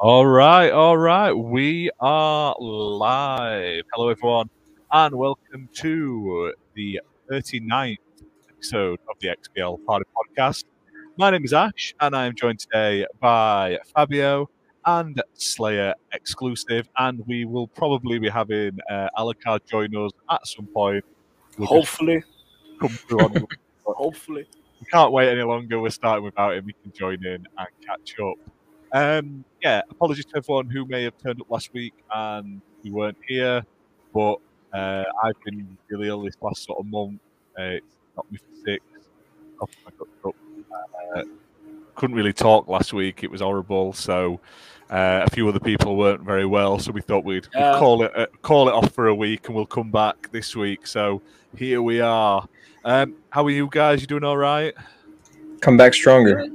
All right, all right. We are live. Hello, everyone, and welcome to the 39th episode of the XPL Party Podcast. My name is Ash, and I am joined today by Fabio and Slayer exclusive, and we will probably be having uh, Alucard join us at some point. We'll Hopefully, come through on hopefully. we can't wait any longer. We're starting without him. He can join in and catch up. Um, yeah, apologies to everyone who may have turned up last week and we weren't here, but uh, I've been really ill this last sort of month. Uh, it's got me for sick. Off my gut up. Uh, couldn't really talk last week. It was horrible. So uh, a few other people weren't very well. So we thought we'd, we'd call it uh, call it off for a week, and we'll come back this week. So here we are. Um, how are you guys? You doing all right? Come back stronger.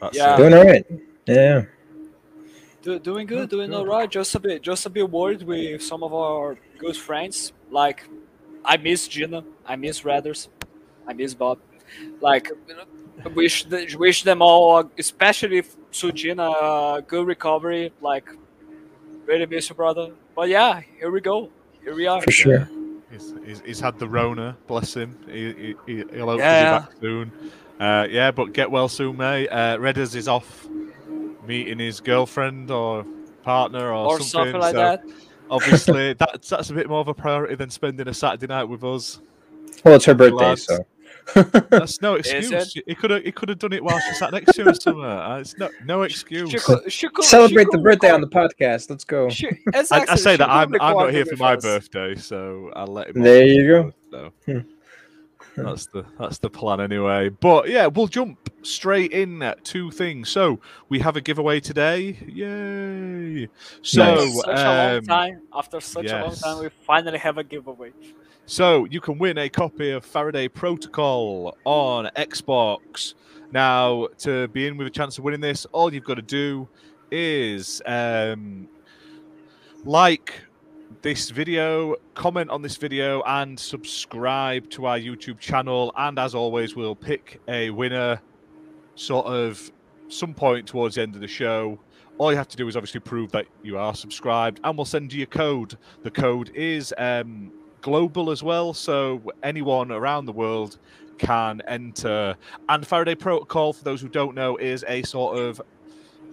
That's Yeah. it. Doing all right. Yeah. Do, doing good, Good, doing good. all right. Just a bit, just a bit worried with some of our good friends. Like, I miss Gina, I miss Radders, I miss Bob. Like, wish the, wish them all, especially Sujina, uh, good recovery. Like, really miss you, brother. But yeah, here we go. Here we are. For sure. He's, he's, he's had the Rona, bless him. He, he, he- he'll hopefully Yeah. be back soon. Uh, yeah, but get well soon, mate. Uh, Redders is off meeting his girlfriend or partner or, Or something like so that. Obviously, that's that's a bit more of a priority than spending a Saturday night with us. Well, it's her birthday, lads. so. That's no Is excuse. He could have he could have done it while she sat next to him or something. Uh, It's no no excuse. She could, she could, Celebrate she the could birthday on the podcast. Let's go. She, I, exactly, I say she that I'm, I'm not here for my us. birthday, so I'll let him. There you go. So, Hmm. That's the that's the plan anyway. But yeah, we'll jump straight in at two things. So we have a giveaway today. Yay! So Nice. such a long um, time. After such a long time, we finally have a giveaway. So you can win a copy of Faraday Protocol on Xbox. Now, to be in with a chance of winning this, all you've got to do is um, like this video, comment on this video, and subscribe to our YouTube channel. And as always, we'll pick a winner sort of some point towards the end of the show. All you have to do is obviously prove that you are subscribed, and we'll send you a code. The code is um, global as well, so anyone around the world can enter. And Faraday Protocol, for those who don't know, is a sort of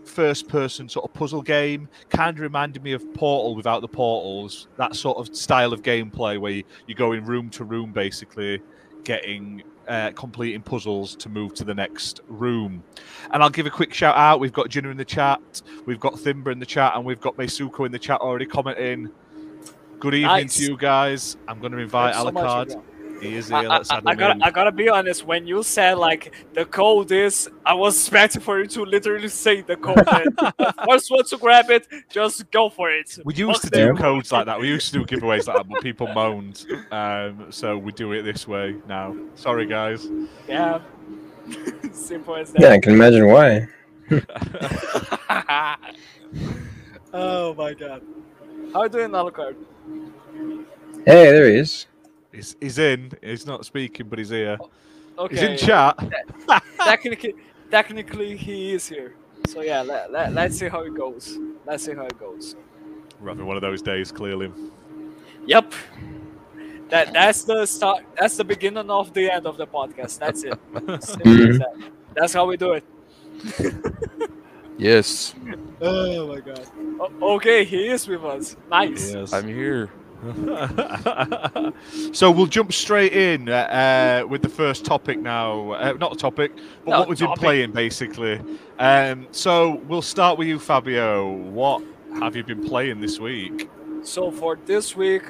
first person sort of puzzle game. Kind of reminded me of Portal without the portals. That sort of style of gameplay where you, you go in room to room, basically getting. Uh, completing puzzles to move to the next room. And I'll give a quick shout out. We've got Jinner in the chat, we've got Thimber in the chat, and we've got Mesuko in the chat already commenting. Good evening Nice. to you guys. I'm going to invite Thanks so much, Alucard. everyone. I. I, I gotta. I gotta be honest. When you said like the code is, I was expecting for you to literally say the code. and First one to grab it, just go for it. We used to Fuck do codes like that. We used to do giveaways like that, but people moaned. Um, so we do it this way now. Sorry, guys. Yeah. Simple as that. Yeah, I can imagine why. oh my god. How are you doing, Alucard? Hey, there he is. He's, he's in. He's not speaking, but he's here. Okay. He's in chat. technically, technically, he is here. So yeah, let, let, let's see how it goes. Let's see how it goes. We're having one of those days, clearly. Yep. That that's the start. That's the beginning of the end of the podcast. That's it. That. That's how we do it. Yes, Oh my god. O- okay, he is with us. Nice. Yes. I'm here. So we'll jump straight in uh, uh, with the first topic now. Uh, not a topic, but No, what we've been topic. playing basically. Um, so we'll start with you, Fabio. What have you been playing this week? So for this week,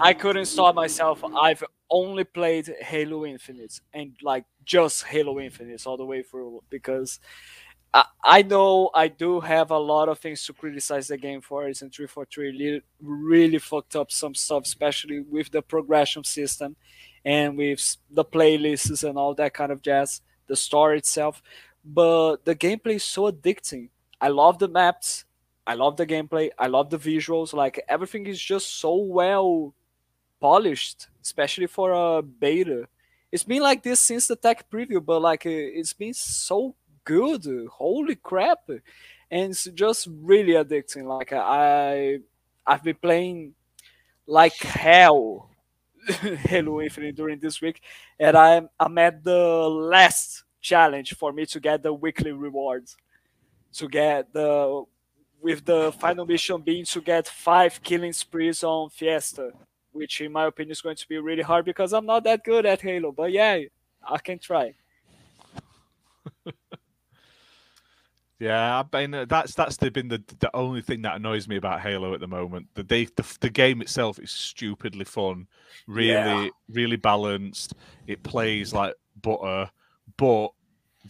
I couldn't stop myself. I've only played Halo Infinite and like just Halo Infinite all the way through because I, know I do have a lot of things to criticize the game for. It's in 343 really, really fucked up some stuff, especially with the progression system and with the playlists and all that kind of jazz, the story itself. But the gameplay is so addicting. I love the maps. I love the gameplay. I love the visuals. Like everything is just so well polished, especially for a beta. It's been like this since the tech preview, but like it's been so good. Holy crap! and it's just really addicting. Like I, I've been playing like hell Halo Infinite during this week, and I'm I'm at the last challenge for me to get the weekly rewards, to get the with the final mission being to get five killing sprees on Fiesta, which in my opinion is going to be really hard because I'm not that good at Halo. But yeah, I can try. Yeah, I mean that's that's the, been the the only thing that annoys me about Halo at the moment. The they, the, the game itself is stupidly fun, really Yeah. really balanced. It plays like butter, but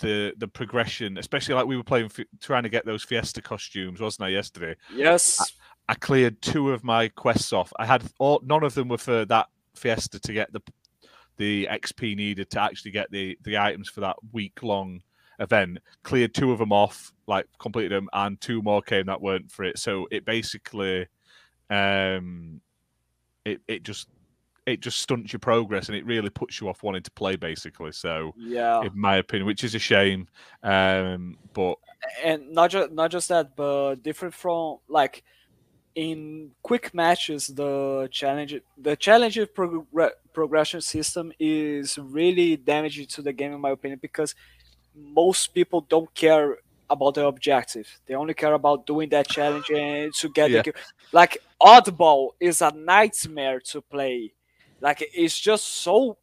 the the progression, especially like we were playing trying to get those Fiesta costumes, wasn't I yesterday? Yes, I cleared two of my quests off. I had all, none of them were for that Fiesta to get the the XP needed to actually get the the items for that week long event. Cleared two of them off, like completed them, and two more came that weren't for it. So it basically, um, it it just it just stunts your progress and it really puts you off wanting to play basically. So yeah, in my opinion, which is a shame. Um, but and not just not just that, but different from like in quick matches, the challenge the challenge progr- progression system is really damaging to the game in my opinion because most people don't care about the objective. They only care about doing that challenge and to get Yeah. the kill. Like oddball is a nightmare to play. Like it's just so.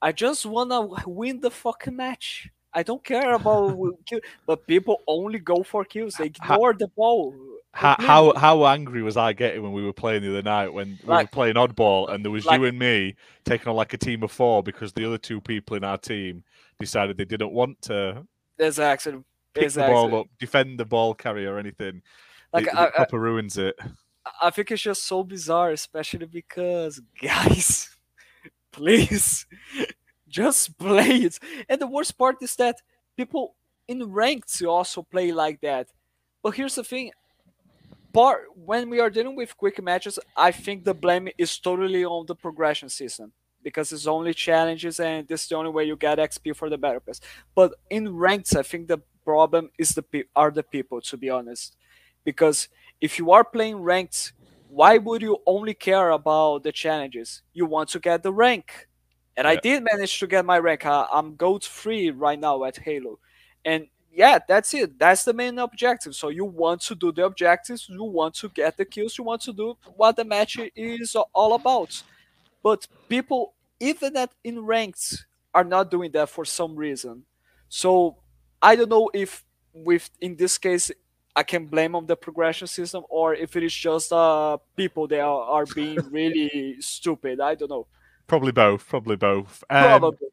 I just wanna win the fucking match. I don't care about kill, but people only go for kills. They ignore the ball. how, how how angry was I getting when we were playing the other night when we were playing oddball and there was like- you and me taking on like a team of four because the other two people in our team decided they didn't want to Exactly. pick Exactly. the ball up, defend the ball carrier or anything. Like it, I, it proper ruins it. I, I think it's just so bizarre, especially because guys, please, just play it. And the worst part is that people in ranked also play like that. But here's the thing. Part when we are dealing with quick matches, I think the blame is totally on the progression system because it's only challenges and this is the only way you get XP for the battle pass. But in ranks, I think the problem is the pe- are the people to be honest, because if you are playing ranked, why would you only care about the challenges? You want to get the rank, and I did manage to get my rank. I, I'm gold three right now at Halo, and yeah, that's it. That's the main objective. So you want to do the objectives, you want to get the kills, you want to do what the match is all about. But people, even at in ranks, are not doing that for some reason. So I don't know if with in this case I can blame on the progression system or if it is just uh people that are, are being really stupid. I don't know. Probably both. Probably both. Um, Probably.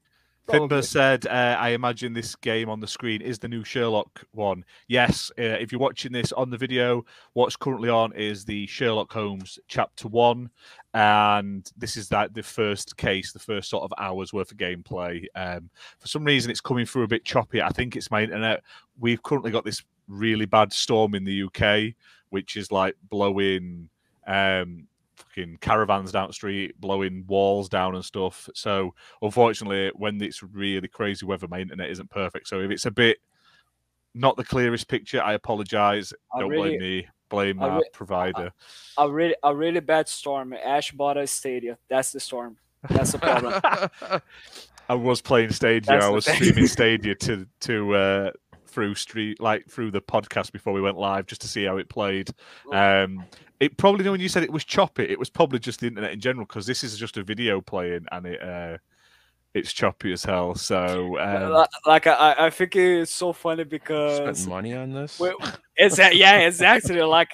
Finber said, uh, I imagine this game on the screen is the new Sherlock one. Yes, uh, if you're watching this on the video, what's currently on is the Sherlock Holmes chapter one. And this is that the first case, the first sort of hours worth of gameplay. Um, for some reason, it's coming through a bit choppy. I think it's my internet. We've currently got this really bad storm in the UK, which is like blowing um, fucking caravans down the street, blowing walls down and stuff. So unfortunately, when it's really crazy weather, my internet isn't perfect. So if it's a bit not the clearest picture, I apologise. Don't really- blame me. Blame our re- provider. A really a really bad storm. Ash bought a stadia. That's the storm. That's the problem. I was playing Stadia. That's I was streaming Stadia to to uh, through street like through the podcast before we went live just to see how it played. Um, it probably when you said it was choppy, it was probably just the internet in general because this is just a video playing and it uh, it's choppy as hell. So um, Li- like I, I think it's so funny because Spent money on this. we, exa- yeah, exactly. Like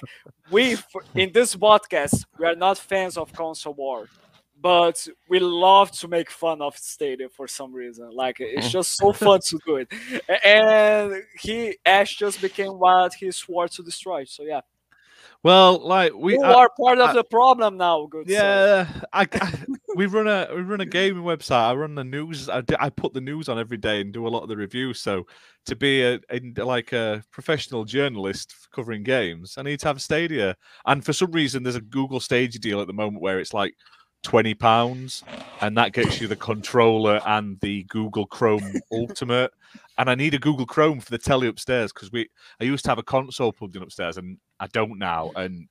we in this podcast, we are not fans of console war, but we love to make fun of Stadia for some reason. Like it's just so fun to do it. And he Ash just became what he swore to destroy. So yeah, well, like we you I- are part of I- the problem now. Good. sir. Yeah, I, I- we run a we run a gaming website. I run the news. I put the news on every day and do a lot of the reviews. So to be a, in, like a professional journalist covering games, I need to have Stadia. And for some reason, there's a Google Stadia deal at the moment where it's like twenty pounds, and that gets you the controller and the Google Chrome Ultimate. And I need a Google Chrome for the telly upstairs because we I used to have a console plugged in upstairs, and I don't now. And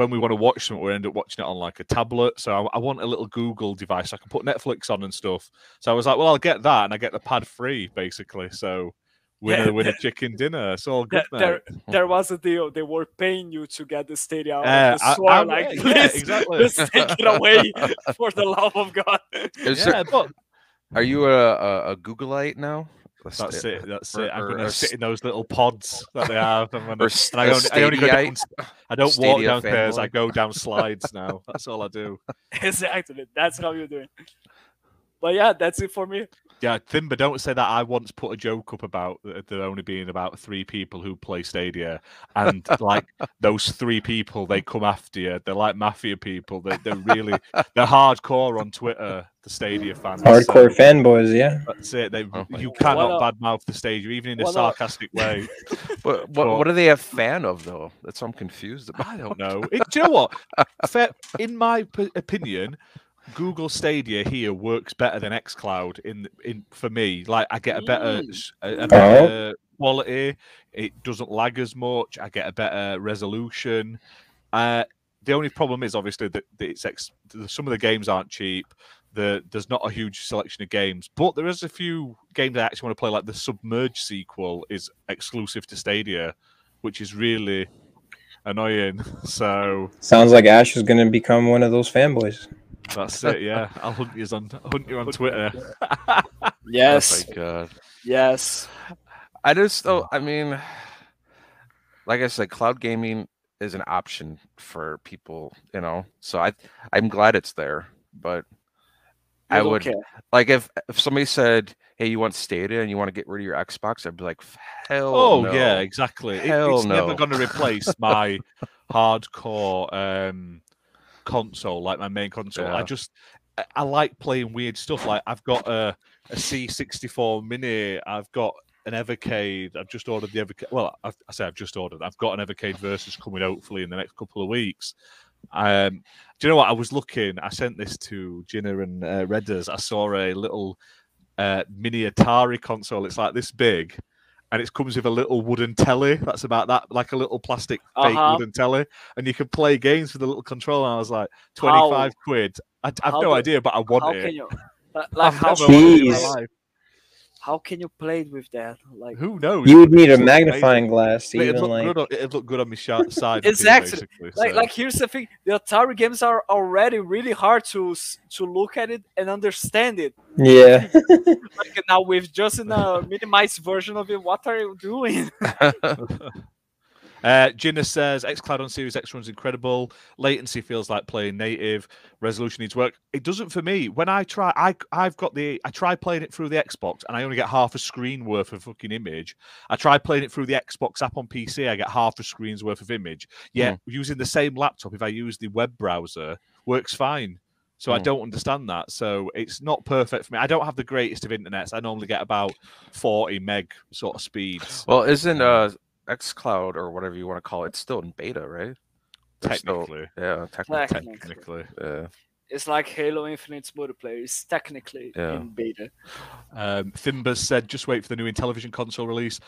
when we want to watch something, we end up watching it on like a tablet. So I, I want a little Google device so I can put Netflix on and stuff. So I was like, well, I'll get that, and I get the pad free basically. So winner, Yeah, winner, the- chicken dinner. It's all good, There, there, there was a deal. They were paying you to get the stadium. Uh, the I- store. I- like, yeah, please, exactly. just take it away for the love of God. Is yeah, there- but are you a, a, a Googleite now? Let's that's say- it. That's or- it. I'm gonna sit in those little pods that they have. I'm gonna, and I only, I only go down, I don't walk Stadia downstairs. I go down slides now. That's all I do. exactly. That's how you're doing. But yeah, that's it for me. Yeah, Thimba, don't say that. I once put a joke up about there only being about three people who play Stadia, and like those three people, they come after you. They're like mafia people. They're, they're really they're hardcore on Twitter. The Stadia fans, Hardcore So fanboys, yeah. that's it. They Oh you God. cannot badmouth the Stadia, even in a well, sarcastic way. What, what, But- what are they a fan of though? That's what I'm confused about. I don't know. It, do you know what? Fair, in my p- opinion, Google Stadia here works better than XCloud in in for me. Like I get a better, Mm. s- a, a better quality. It doesn't lag as much. I get a better resolution. Uh, the only problem is obviously that, that it's ex- some of the games aren't cheap. The, there's not a huge selection of games, but there is a few games I actually want to play. Like the Submerged sequel is exclusive to Stadia, which is really annoying. So Sounds like Ash is gonna become one of those fanboys. That's it. Yeah, I'll hunt you on hunt you on Twitter. Yes, Oh my god. yes. I just though I mean like I said, cloud gaming is an option for people, you know. So I I'm glad it's there. But I You don't would care. like if if somebody said, Hey, you want Stadia and you want to get rid of your Xbox, I'd be like, hell Oh no. yeah, exactly. It- Hell it's never going to replace my hardcore um, console, like my main console. I just I- I like playing weird stuff. Like I've got a a C64 Mini. I've got an Evercade. I've just ordered the Evercade. Well, I've, I say I've just ordered. I've got an Evercade VS coming hopefully in the next couple of weeks. Um, do you know what? I was looking. I sent this to Ginner and uh, Redders. I saw a little uh, mini Atari console. It's like this big, and it comes with a little wooden telly. That's about that, like a little plastic fake Uh-huh. wooden telly, and you can play games with a little controller. And I was like, twenty-five quid. I, I have no do- idea, but I want How it. can you? li- Like I've how, never how can you play it with that? Like Who knows? You would need a It's amazing. magnifying glass to It'd even look, like good on, it'd look good on my sh- side. too, Exactly. basically, like so. like here's the thing the atari games are already really hard to to look at it and understand it Yeah. like now with just in a minimized version of it what are you doing Uh, Ginner says xCloud on Series X runs incredible. Latency feels like playing native. Resolution needs work. It doesn't for me. When I try, I I've got the I try playing it through the Xbox and I only get half a screen worth of fucking image. I try playing it through the Xbox app on PC. I get half a screen's worth of image. Yet using the same laptop, if I use the web browser, works fine. So I Hmm. don't understand that. So it's not perfect for me. I don't have the greatest of internets. I normally get about 40 meg sort of speeds. well, isn't uh xCloud or whatever you want to call it, it's still in beta, right? They're still- Technically. yeah, technically. Technically. Technically. Yeah. it's like halo infinite's multiplayer it's technically Yeah. in beta Um, Thimbers said, just wait for the new Intellivision console release.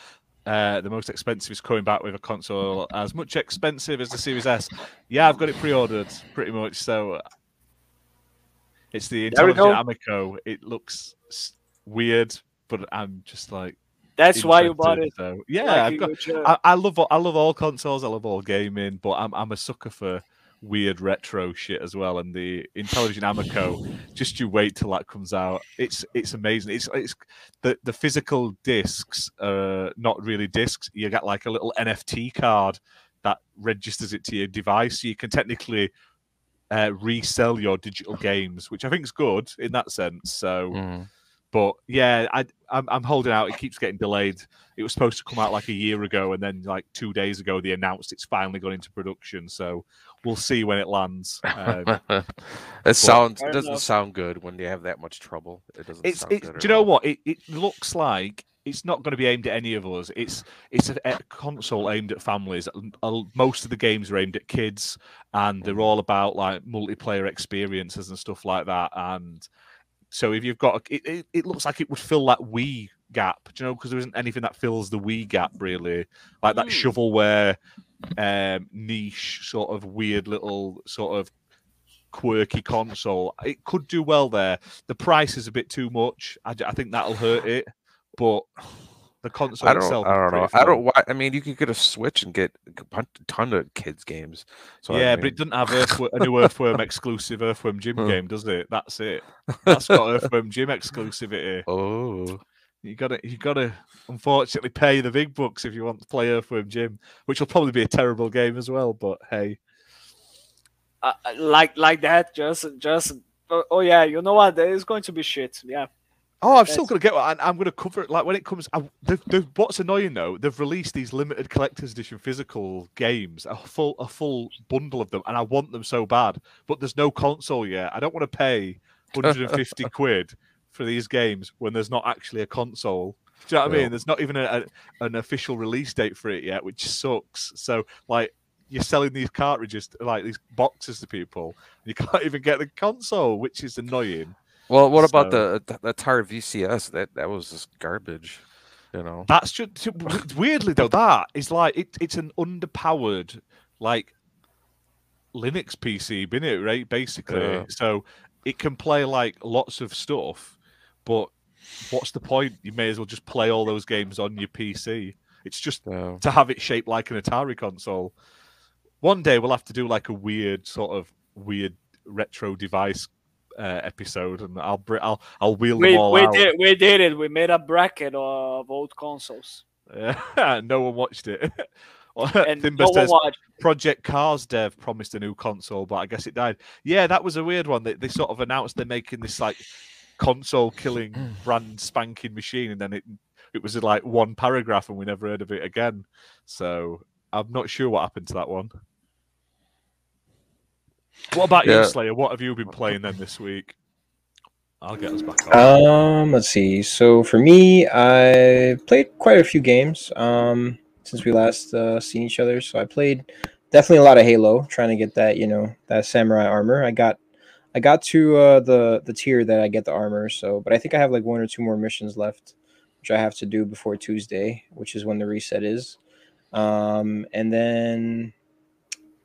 Uh, the most expensive is coming back with a console as much expensive as the Series S. Yeah, I've got it pre-ordered pretty much. So it's the There we Intellivision. Amico. It looks weird, but I'm just like, that's why you bought it So yeah, Like I've got. I, I love all- I love all consoles. I love all gaming, but I'm I'm a sucker for weird retro shit as well. And the Intellivision Amico, just you wait till that comes out. It's it's amazing. It's it's the the physical discs are not really discs. You get like a little NFT card that registers it to your device. So you can technically uh, resell your digital games, which I think is good in that sense. So. Mhm. But yeah, I, I'm, I'm holding out. It keeps getting delayed. It was supposed to come out like a year ago, and then like two days ago, they announced it's finally gone into production. So we'll see when it lands. Um, it sounds it doesn't enough. sound good when they have that much trouble. It doesn't it's, sound it's good. do you know all. what? It, it looks like it's not going to be aimed at any of us. It's it's a, a console aimed at families. Uh, Most of the games are aimed at kids, and they're all about like multiplayer experiences and stuff like that. And so if you've got, it, it, it looks like it would fill that Wii gap, do you know? Because there isn't anything that fills the Wii gap really, like that Mm. shovelware um, niche, sort of weird little sort of quirky console. It could do well there. The price is a bit too much. I, I think that'll hurt it, but the console I don't. itself. I don't pretty know. I don't. Why? I mean, you could get a Switch and get a ton of kids games. So I yeah, but it doesn't have Earthworm, a new Earthworm exclusive Earthworm Jim game, does it? That's it. That's got Earthworm Jim exclusivity. oh, You gotta, you gotta, unfortunately, pay the big bucks if you want to play Earthworm Jim, which will probably be a terrible game as well. But hey, Uh, uh, like like that, just just. Oh, oh yeah, you know what? It's going to be shit. Yeah. Oh, I'm still Yes. gonna get. I'm, I'm gonna cover it. Like when it comes, I, they've, they've, what's annoying though, they've released these limited collector's edition physical games, a full, a full bundle of them, and I want them so bad. But there's no console yet. I don't want to pay 150 quid for these games when there's not actually a console. Do you know what I mean? There's not even a, a, an official release date for it yet, which sucks. So like you're selling these cartridges, like these boxes to people, and you can't even get the console, which is annoying. Well, what about the the Atari VCS? That that was just garbage. You know. That's just weirdly though. That is like it, it's an underpowered like Linux PC, isn't it? Right, basically. Yeah. So it can play like lots of stuff, but what's the point? You may as well just play all those games on your PC. It's just Yeah. to have it shaped like an Atari console. One day we'll have to do like a weird sort of weird retro device uh, episode, and I'll br- I'll I'll wheel We them all we out. did we did it. We made a bracket of old consoles, Yeah, no one watched it. and Timber no one says watched. Project Cars dev promised a new console, but I guess it died. Yeah, that was a weird one. They, they sort of announced they're making this like console killing brand spanking machine, and then it it was like one paragraph, and we never heard of it again. So I'm not sure what happened to that one. What about Yeah. you, Slayer? What have you been playing then this week? I'll get us back on. Um, let's see. So for me, I played quite a few games um since we last uh, seen each other. So I played definitely a lot of Halo, trying to get that you know that samurai armor. I got I got to uh, the the tier that I get the armor. So, but I think I have like one or two more missions left, which I have to do before Tuesday, which is when the reset is. Um, and then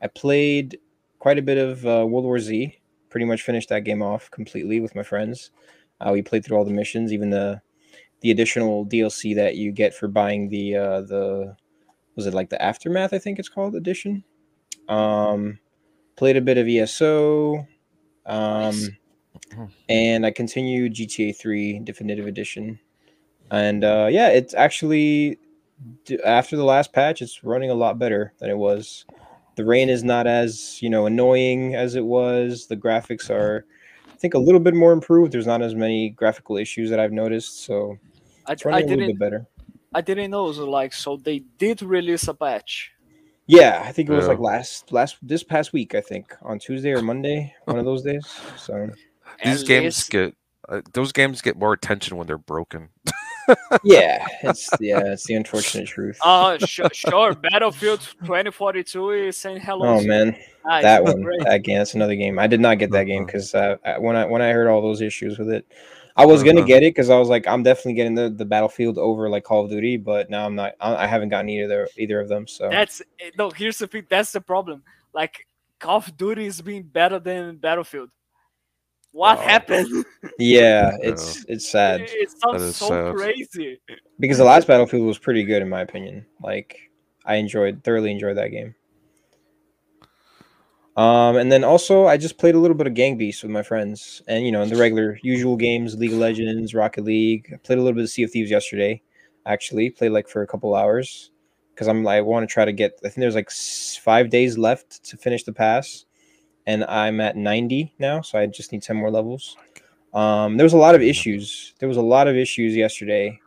I played quite a bit of uh, World War Z. Pretty much finished that game off completely with my friends. Uh, we played through all the missions, even the the additional DLC that you get for buying the uh, the was it like the aftermath? I think it's called edition. Um, played a bit of ESO, um, and I continued GTA Three Definitive Edition, and uh, yeah, it's actually after the last patch, it's running a lot better than it was. The rain is not as you know annoying as it was. The graphics are, I think, a little bit more improved. There's not as many graphical issues that I've noticed, so I, it's I running a little didn't bit better. I didn't know. So like, so they did release a patch. Yeah, I think it was like last last this past week. I think on Tuesday or Monday, one of those days. So These At games least- get uh, those games get more attention when they're broken. yeah, it's yeah, it's the unfortunate truth. Uh, sh- sure. Battlefield 2042 is saying hello. Oh man, Nice, that one, great. that game, that's another game. I did not get that game because uh, when I when I heard all those issues with it, I was gonna Uh-huh. get it because I was like, I'm definitely getting the, the Battlefield over like Call of Duty, but now I'm not. I, I haven't gotten either either of them. So That's eh, no. Here's the thing. That's the problem. Like Call of Duty is being better than Battlefield. What Oh. happened? yeah, it's it's sad it sounds so sad. crazy. because the last Battlefield was pretty good in my opinion. Like I enjoyed thoroughly enjoyed that game. Um, and then also I just played a little bit of Gang Beasts with my friends, and you know in the regular usual games, League of Legends, Rocket League. I played a little bit of Sea of Thieves yesterday, actually played like for a couple hours because I'm like I want to try to get. I think there's like s- five days left to finish the pass, and I'm at 90 now, so I just need 10 more levels. Um, there was a lot of issues. There was a lot of issues yesterday,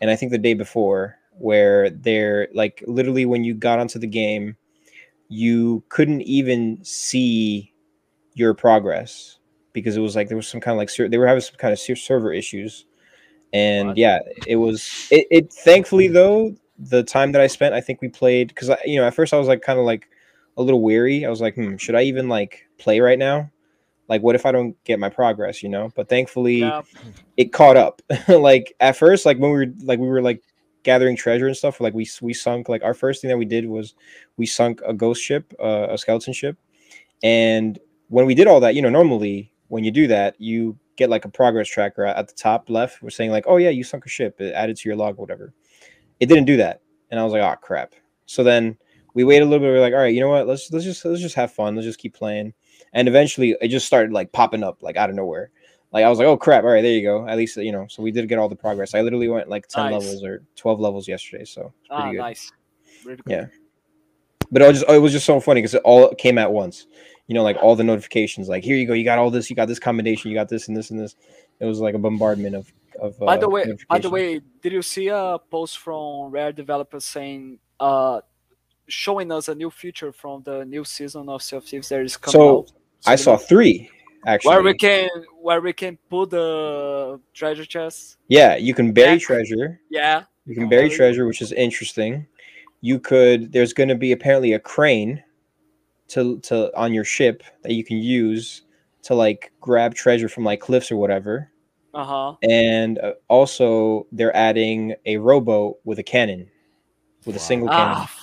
and I think the day before where they're like literally when you got onto the game, you couldn't even see your progress because it was like there was some kind of like they were having some kind of ser- server issues, and yeah, it was. It, it thankfully though the time that I spent, I think we played because you know at first I was like kind of like a little weary. I was like, hmm, should I even like play right now? Like, what if I don't get my progress? You know. But thankfully, Yeah. it caught up. like at first, like when we were like we were like gathering treasure and stuff. Like we we sunk like our first thing that we did was we sunk a ghost ship, uh, a skeleton ship, and when we did all that, you know, normally when you do that, you get like a progress tracker at at the top left. We're saying like, oh yeah, you sunk a ship. It added to your log, whatever. It didn't do that, and I was like, oh crap. So then we waited a little bit. We are like, all right, you know what? Let's let's just let's just have fun. Let's just keep playing. And eventually, it just started like popping up like out of nowhere. Like I was like, oh crap! All right, there you go. At least you know. So we did get all the progress. I literally went like ten Nice. levels or twelve levels yesterday. So Ah, good. nice. Really. Yeah. But it was just it was just so funny because it all came at once. You know, like all the notifications. Like here you go. You got all this. You got this combination. You got this and this and this. It was like a bombardment of of. By the uh, way, by the way, did you see a post from Rare developers saying, uh, showing us a new feature from the new season of Sea of Thieves that is coming So, out? I saw three actually. where we can where we can put the treasure chest. yeah, you can bury Back- treasure. Yeah. You can bury treasure, which is interesting. You could. There's going to be apparently a crane to to on your ship that you can use to like grab treasure from like cliffs or whatever. Uh huh. And uh, also, they're adding a rowboat with a cannon, with a single cannon. Ah, f-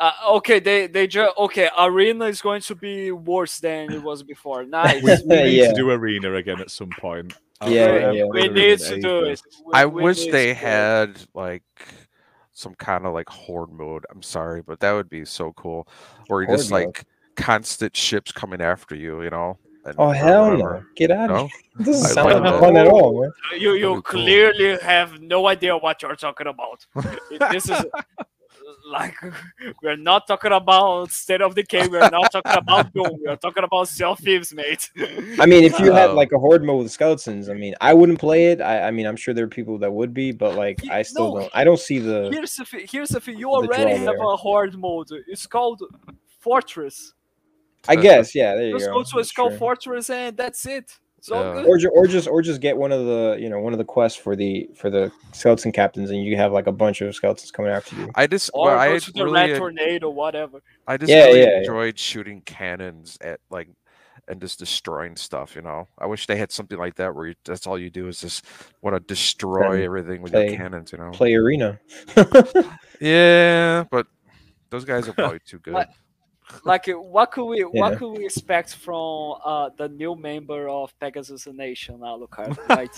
uh, okay, they they just okay. Arena is going to be worse than it was before. Nice. We, we need Yeah. to do arena again at some point. I've Yeah, yeah, had we need to do it. We- I we wish they to do it. had like some kind of like horde mode. I'm sorry, but that would be so cool. Where you just Horde mode? like constant ships coming after you, you know? and- Oh hell no! Get out of No? here! It doesn't I sound like like fun at all, man. You you That'd cool. clearly have no idea what you're talking about. this is like we're not talking about State of Decay. We're not talking about Doom. We're talking about Sea of Thieves, mate. I mean, if you had Oh. like a horde mode with skeletons, I mean, I wouldn't play it. I, I mean, I'm sure there are people that would be, but like, Ye- I still no, don't. I don't see the. here's the thing. Here's the thing. You The already have there. a horde mode. It's called Fortress. I guess, yeah. There you Just go. go to a Skull true. Fortress and that's it. It's all Yeah. good. or ju- or just or just get one of the you know one of the quests for the for the skeleton captains and you have like a bunch of skeletons coming after you I just Or well, go I to the really Red Tornado, whatever. I just Yeah, really yeah, yeah. enjoyed shooting cannons at like and just destroying stuff, you know. I wish they had something like that where you, that's all you do is just want to destroy Then everything with play- your cannons, you know. play arena Yeah, but those guys are probably too good. Like- uh, what could we Yeah. what could we expect from uh, the new member of Pegasus Nation, Alucard? Right?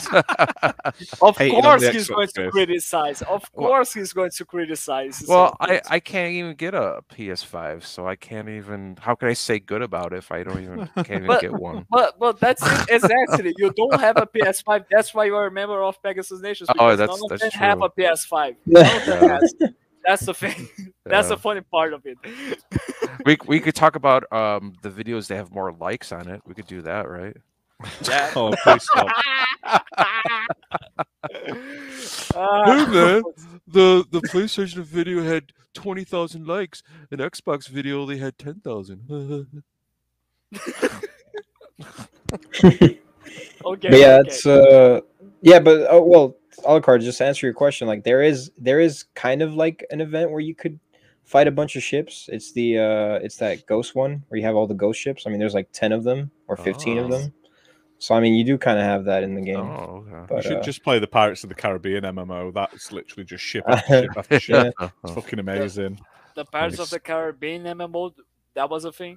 of on course, he's going to criticize. Of Well- course, he's going to criticize. well, I, I can't even get a PS5, so I can't even. How can I say good about it if I don't even can't even But- get one? But but that's it exactly. You don't have a PS5. That's why you are a member of Pegasus Nation. Oh, that's- none of that's them have a PS5. None of Yeah. Has. That's the thing. That's Yeah. the funny part of it. we we could talk about um the videos that have more likes on it. We could do that, right? Yeah. Oh, please stop. Ah, man, the the PlayStation video had twenty thousand likes, and Xbox video they had ten thousand. okay. but yeah okay. it's uh yeah but oh well Alucard, just to answer your question like there is there is kind of like an event where you could fight a bunch of ships it's the uh it's that ghost one where you have all the ghost ships i mean there's like 10 of them or 15 of Oh. them so i mean you do kind of have that in the game oh, okay. You should uh, just play the Pirates of the Caribbean MMO. That's literally just ship after ship after ship. It's fucking amazing. the Pirates of the Caribbean MMO. That was a thing.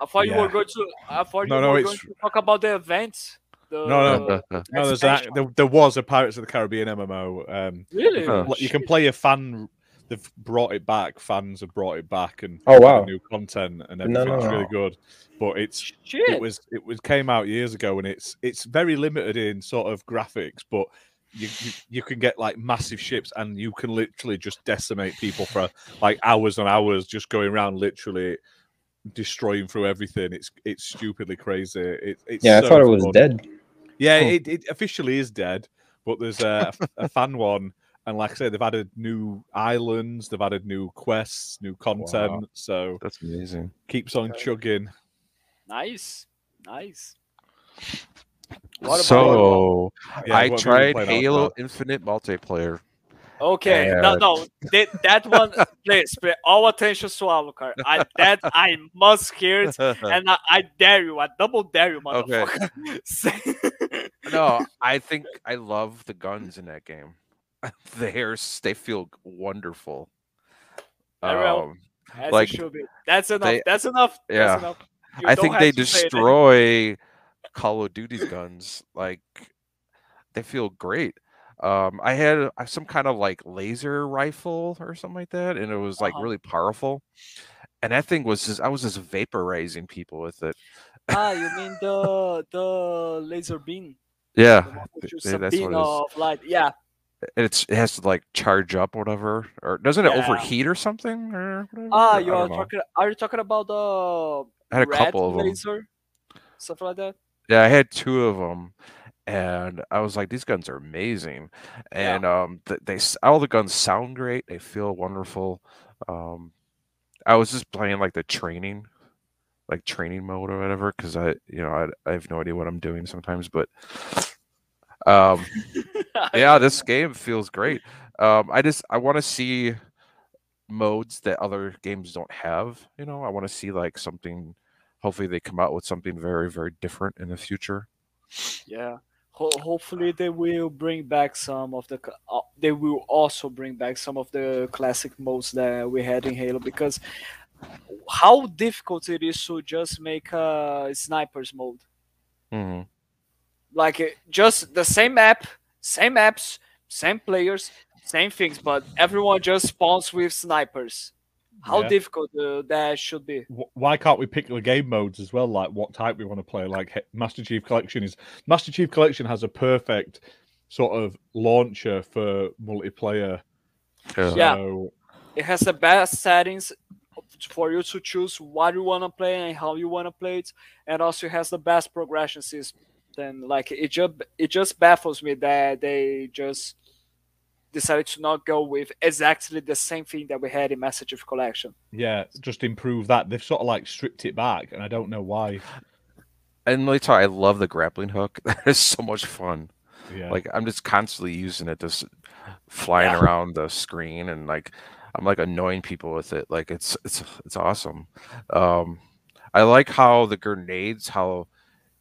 I thought you were going to. I thought No, you no, were it's- going to talk about the event. The, No, no. the- No, there's that. There, there was a Pirates of the Caribbean MMO. Um, really? Huh. you can play a fan. They've brought it back. Fans have brought it back and Oh, wow. new content and No, everything. It's no, really good. But it's Shit. it was it was came out years ago and it's it's very limited in sort of graphics, but you, you you can get like massive ships and you can literally just decimate people for like hours and hours just going around literally destroying through everything. It's it's stupidly crazy. It, it's yeah i thought it was fun. dead Yeah, Oh. it, it officially is dead, but there's a, a fan one, and like I said, they've added new islands, they've added new quests, new content, so That's amazing. keeps on chugging. Nice. Nice. So Yeah, I what have you been tried Halo Alexander? Infinite multiplayer. Okay, no, And- no, that, that one, please, pay all attention to Alucard. I that I must hear it, and I, I dare you, I double dare you, Okay. motherfucker. Say- no, I think I love the guns in that game. They're they feel wonderful. Um, As Like, it should be. That's enough. they- that's enough. yeah. That's enough. I think they to say it destroy Call of Duty's guns. Like they feel great. Um, I had some kind of like laser rifle or something like that, and it was like Uh-huh. really powerful. And that thing was just I was just vaporizing people with it. Ah, you mean the the laser beam? Yeah, yeah, that's what it is. of light. Yeah. It's it has to like charge up or whatever, or doesn't it Yeah. overheat or something? Or? Ah, you are talking. Are you talking about the I had a couple of laser, stuff like that? Yeah, I had two of them, and I was like, these guns are amazing, Yeah. and um, th- they all the guns sound great. They feel wonderful. Um, I was just playing like the training, like training mode or whatever, because I, you know, I, I have no idea what I'm doing sometimes, but um, yeah, this game feels great. Um, I just I want to see modes that other games don't have. You know, I want to see like something. Hopefully, they come out with something very, very different in the future. Yeah. Ho- hopefully they will bring back some of the. Uh, they will also bring back some of the classic modes that we had in Halo because how difficult it is to just make a snipers mode. hmm Like just the same map, same maps, same players, same things, but everyone just spawns with snipers. How Yeah. difficult uh, that should be. Why can't we pick the game modes as well? Like what type we want to play? Like Master Chief Collection is Master Chief Collection has a perfect sort of launcher for multiplayer. Yeah. Yeah. So, it has the best settings for you to choose what you want to play and how you want to play it and also has the best progression system then like it just it just baffles me that they just decided to not go with exactly the same thing that we had in Master Chief Collection. yeah, just improve that. They've sort of like stripped it back, and I don't know why. And let me I love the grappling hook. That is so much fun. Yeah, Like I'm just constantly using it, just flying Yeah. around the screen, and like I'm like annoying people with it. Like it's it's it's awesome. Um, I like how the grenades, how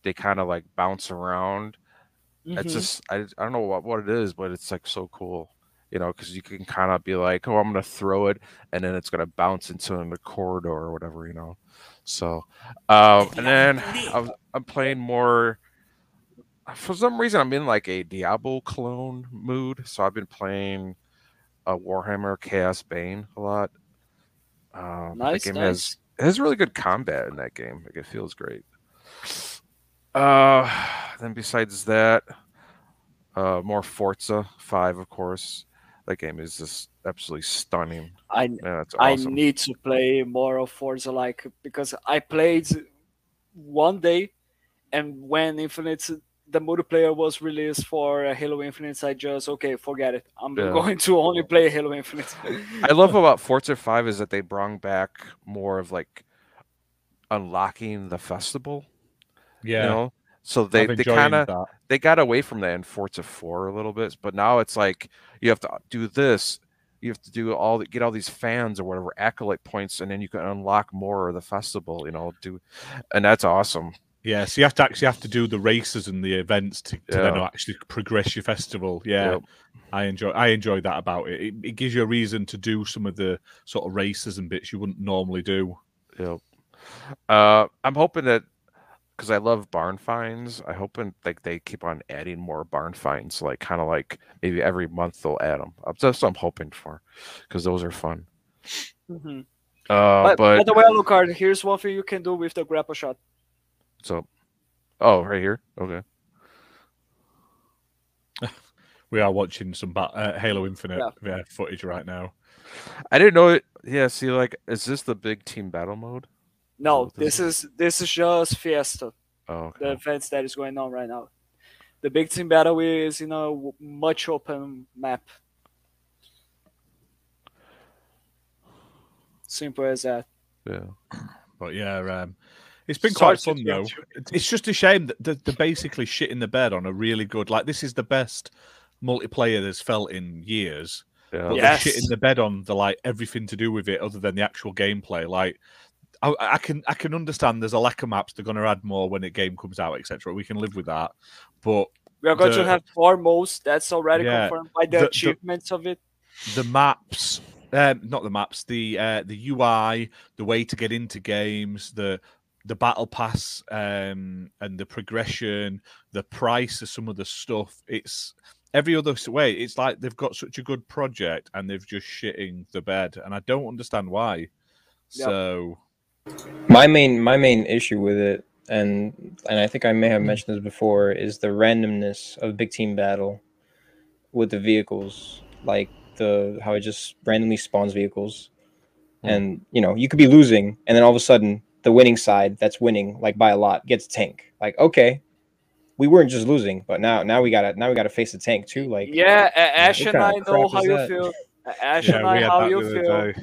they kind of like bounce around. It's Mhm. just I, I don't know what, what it is, but it's like so cool, you know, because you can kind of be like, oh, I'm gonna throw it, and then it's gonna bounce into the corridor or whatever, you know. So, um, and then I'm, I'm playing more. For some reason, I'm in like a Diablo clone mood, so I've been playing uh, Warhammer Chaos Bane a lot. Um, Nice, that game nice. has it has really good combat in that game. Like it feels great. Uh, then besides that, uh, more Forza Five, of course. That game is just absolutely stunning. I Yeah, it's I need to play more of Forza like because I played one day and when Infinite the multiplayer was released for uh, Halo Infinite I just okay forget it I'm Yeah. going to only play Halo Infinite I love about Forza 5 is that they brought back more of like unlocking the festival. yeah. You know? So they, they kind of they got away from that in Forza 4 a little bit, but now it's like you have to do this, you have to do all the, get all these fans or whatever accolade points, and then you can unlock more of the festival. You know, do and that's awesome. Yeah, so you have to actually have to do the races and the events to, to then actually progress your festival. Yeah, Yep. I enjoy I enjoy that about it. it. It gives you a reason to do some of the sort of races and bits you wouldn't normally do. Yep. Uh, I'm hoping that because I love barn finds, I hoping like they keep on adding more barn finds, like kind of like maybe every month they'll add them. That's what I'm hoping for, because those are fun. Mhm. Uh, but, by but the way Alucard here's one thing you can do with the grapple shot so, oh, right here, okay. We are watching some ba- uh, Halo Infinite Yeah. uh, footage right now. I didn't know it. Yeah, see, like, is this the big team battle mode? no this this is this is just Fiesta Oh, the okay. events that is going on right now the big team battle is in a w- much open map simple as that yeah. But yeah, um, It's been quite Starts fun though. It's just a shame that they're, they're basically shit in the bed on a really good. Like this is the best multiplayer there's felt in years. Yeah. But Yeah. they're shit in the bed on the like everything to do with it other than the actual gameplay. Like I, I can I can understand there's a lack of maps. They're going to add more when the game comes out, etc. We can live with that. But We are going to have four modes. That's already Yeah, confirmed by the, the- the- achievements of it. the maps um, not the maps the uh, the ui the way to get into games the the battle pass um, and the progression the price of some of the stuff it's every other way it's like they've got such a good project and they've just shitting the bed and i don't understand why Yep. so My main my main issue with it, and and I think I may have mentioned this before, is the randomness of big team battle with the vehicles, like the how it just randomly spawns vehicles, Hmm. and you know you could be losing, and then all of a sudden the winning side that's winning like by a lot gets tank. Like okay, we weren't just losing, but now now we gotta now we gotta face the tank too. Like Yeah, A- Ash and I know how how is you that? feel. Ash yeah and I how you feel. day.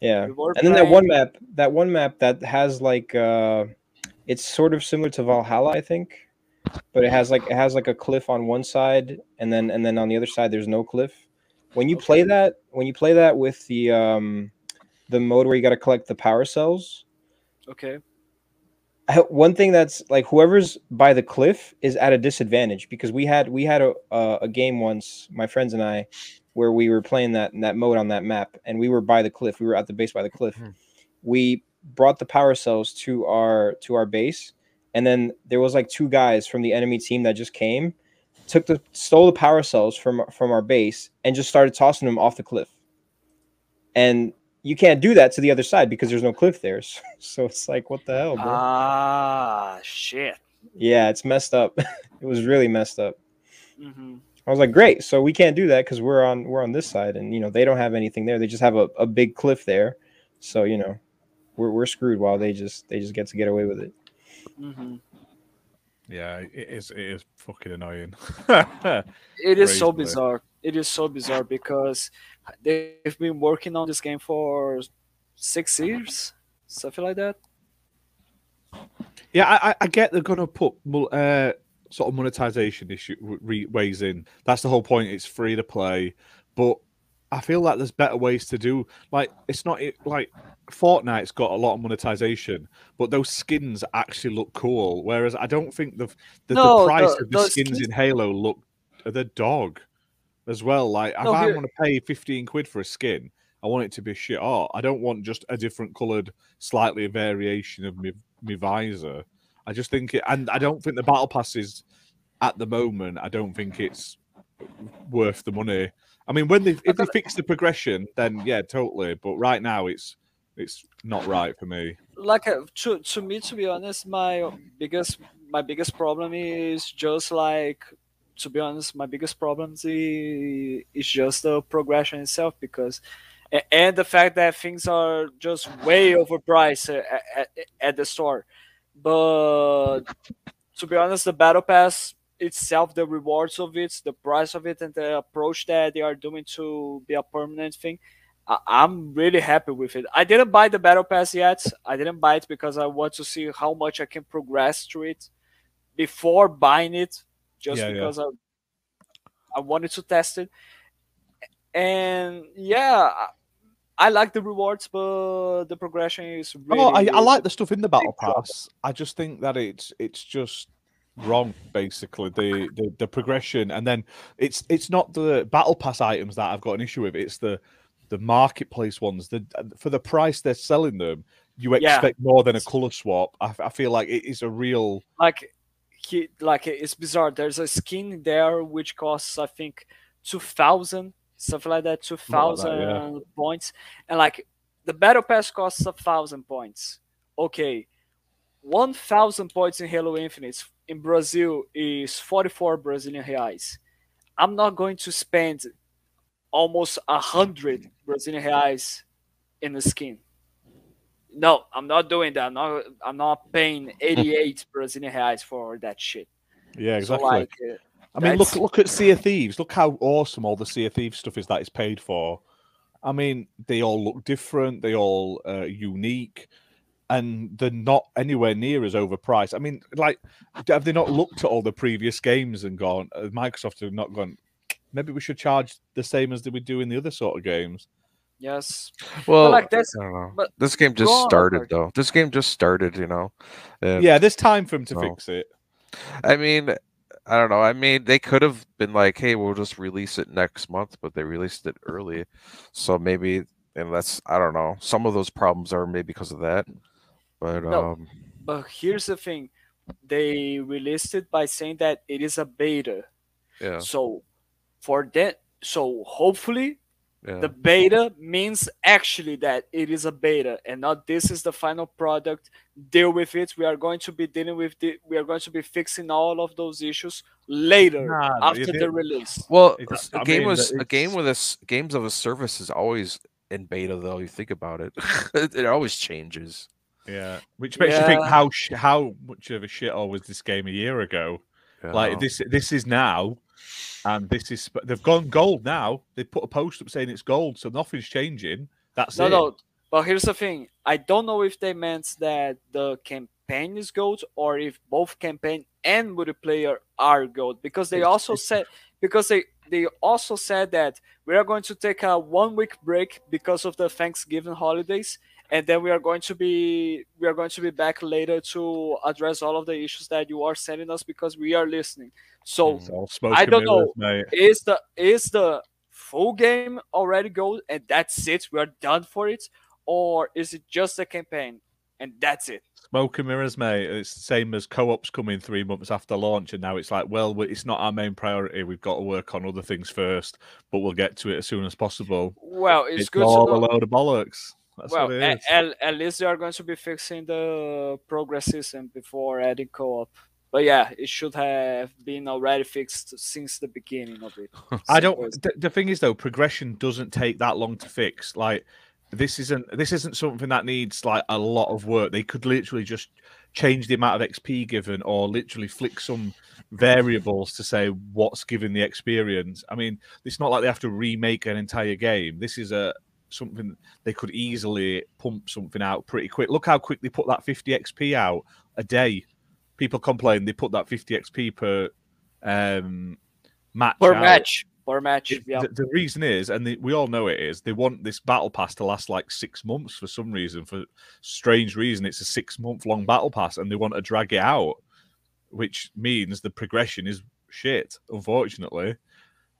Yeah. We and then that one map, that one map that has like uh it's sort of similar to Valhalla, I think. But it has like it has like a cliff on one side and then and then on the other side there's no cliff. When you play that, when you play that with the um the mode where you got to collect the power cells, Okay. one thing that's like whoever's by the cliff is at a disadvantage because we had we had a a, a game once my friends and I where we were playing that that mode on that map and we were by the cliff we were at the base by the cliff Hmm. we brought the power cells to our to our base and then there was like two guys from the enemy team that just came took the stole the power cells from from our base and just started tossing them off the cliff and you can't do that to the other side because there's no cliff there so it's like what the hell bro Ah, shit. yeah, it's messed up. it was really messed up. hmm I was like, great. So we can't do that because we're on we're on this side, and you know they don't have anything there. They just have a, a big cliff there. So you know, we're we're screwed while they just they just get to get away with it. hmm yeah it is it is fucking annoying It is so Crazy. bizarre. It is so bizarre because they've been working on this game for six years, something like that. Yeah, I, I- get they're gonna put uh, sort of monetization issue re- ways in. That's the whole point. It's free to play, but I feel like there's better ways to do. Like it's not it, like Fortnite's got a lot of monetization, but those skins actually look cool. Whereas I don't think the the, No, the price the- of the skins, skins- in Halo look the dog as well. Like if I want to pay fifteen quid for a skin. I want it to be shit art. I don't want just a different coloured, slightly a variation of my, my visor. I just think it, and I don't think the battle pass is at the moment. I don't think it's worth the money. I mean, when they if they fix the progression, then yeah, totally. But right now, it's it's not right for me. Like uh, to to me, to be honest, my biggest my biggest problem is just like to be honest, my biggest problem is, is just the progression itself because and the fact that things are just way overpriced at, at, at the store. But to be honest, the battle pass itself, the rewards of it, the price of it, and the approach that they are doing to be a permanent thing, I- I'm really happy with it. I didn't buy the battle pass yet. I didn't buy it because I want to see how much I can progress through it before buying it, just Yeah, yeah. because I I wanted to test it. And yeah, I- like the rewards, but the progression is really. oh, I, I like the stuff in the battle pass. I just think that it's it's just wrong basically the, the the progression and then it's it's not the battle pass items that i've got an issue with it's the the marketplace ones the for the price they're selling them you Yeah. expect more than a color swap I, I feel like it is a real like he like it's bizarre. There's a skin there which costs i think 2000 something like that 2000 yeah. points. And like the battle pass costs a thousand points. Okay 1000 points in halo infinite in brazil is 44 brazilian reais. I'm not going to spend almost a hundred brazilian reais in a skin no, I'm not doing that. I'm not. I'm not paying 88 Brazilian reais for that shit. yeah So exactly like, uh, I mean, look look at Sea of Thieves. Look how awesome all the Sea of Thieves stuff is that is paid for. I mean, they all look different. They all uh, unique. and they're not anywhere near as overpriced. I mean, like, have they not looked at all the previous games and gone? Uh, Microsoft have not gone. Maybe we should charge the same as that we do in the other sort of games. Yes. Well, like this- I don't know. but this game just go on, started though. This game just started, you know. and- Yeah, there's time for them to No. fix it. I mean, I don't know. I mean, they could have been like, "Hey, we'll just release it next month," but they released it early, so maybe, and that's I don't know. Some of those problems are maybe because of that, but No. um, But here's the thing. They released it by saying that it is a beta. yeah, So for that so hopefully yeah, the beta means actually that it is a beta and not this is the final product deal with it we are going to be dealing with it. we are going to be fixing all of those issues later Nah, after the release Well, It's- a I game mean, was a game with this games of a service is always in beta though. You think about it, it, it always changes. Yeah, which makes you think how sh- how much of a shithole was this game a year ago? you Like this this is now, and this is they've gone gold now. They put a post up saying it's gold, so nothing's changing. That's no it. no but here's the thing i don't know if they meant that the campaign is gold or if both campaign and multiplayer are gold because they also said because they they also said that we are going to take a one week break because of the thanksgiving holidays and then we are going to be we are going to be back later to address all of the issues that you are sending us because we are listening so Mm. It's all smoke I don't know. is the is the full game already gold and that's it we are done for it or is it just a campaign and that's it Smoke and mirrors, mate. It's the same as co-ops coming three months after launch, and now it's like, well, it's not our main priority. We've got to work on other things first, but we'll get to it as soon as possible. well it's, It's, good all to a know load of bollocks. That's well what it at, at, least they are going to be fixing the progress system before adding co-op but yeah it should have been already fixed since the beginning of it I don't. The, the thing is, though, progression doesn't take that long to fix. Like this isn't this isn't something that needs like a lot of work. They could literally just change the amount of XP given, or literally flick some variables to say what's giving the experience. I mean, it's not like they have to remake an entire game. This is a something they could easily pump something out pretty quick. Look how quick they put that 50 XP out a day. People complain they put that 50 XP per um match per out. match per match It- yeah the, the reason is, and the, we all know it is, they want this battle pass to last like six months for some reason. For strange reason, it's a six month long battle pass, and they want to drag it out, which means the progression is shit. Unfortunately,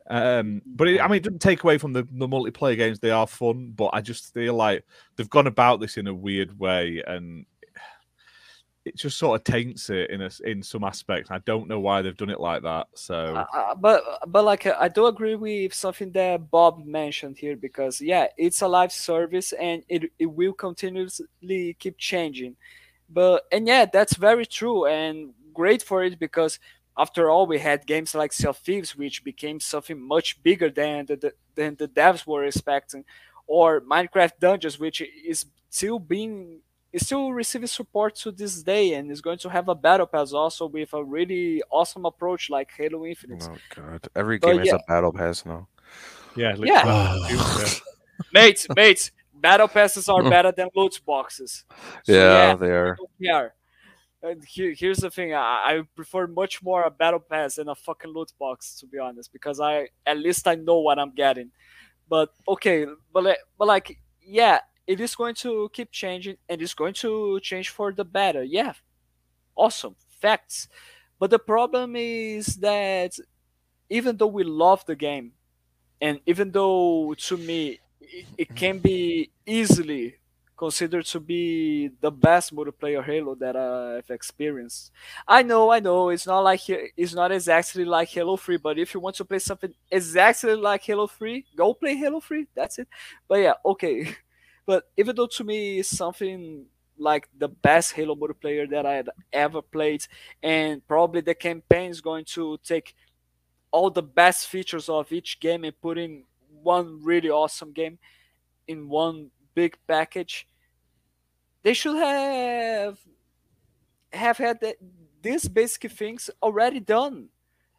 um, but it, I mean, it doesn't take away from the, the multiplayer games. They are fun, but I just feel like they've gone about this in a weird way, and it just sort of taints it in a, in some aspects. I don't know why they've done it like that. So. Uh, uh, but but like uh, I do agree with something that Bob mentioned here because yeah, it's a live service and it it will continuously keep changing. But and yeah, that's very true and great for it because after all, we had games like Sea of Thieves, which became something much bigger than the, the than the devs were expecting, or Minecraft Dungeons, which is still being is still receiving support to this day and is going to have a battle pass also with a really awesome approach like Halo Infinite. Oh god, every But game has a battle pass now. Yeah, Yeah. Uh, literally. Yeah. mates, mates, battle passes are better than loot boxes. So, yeah, they are. And here, here's the thing: I, I prefer much more a battle pass than a fucking loot box, to be honest, because I at least I know what I'm getting. But okay, but but like yeah, it is going to keep changing, and it's going to change for the better. Yeah, awesome facts. But the problem is that even though we love the game, and even though to me it, it can be easily considered to be the best multiplayer Halo that I've experienced. I know, I know, it's not like it's not exactly like Halo 3, but if you want to play something exactly like Halo 3, go play Halo 3. That's it. But yeah, okay. But even though to me it's something like the best Halo multiplayer that I had ever played, and probably the campaign is going to take all the best features of each game and put in one really awesome game in one big package. They should have have had the, these basic things already done.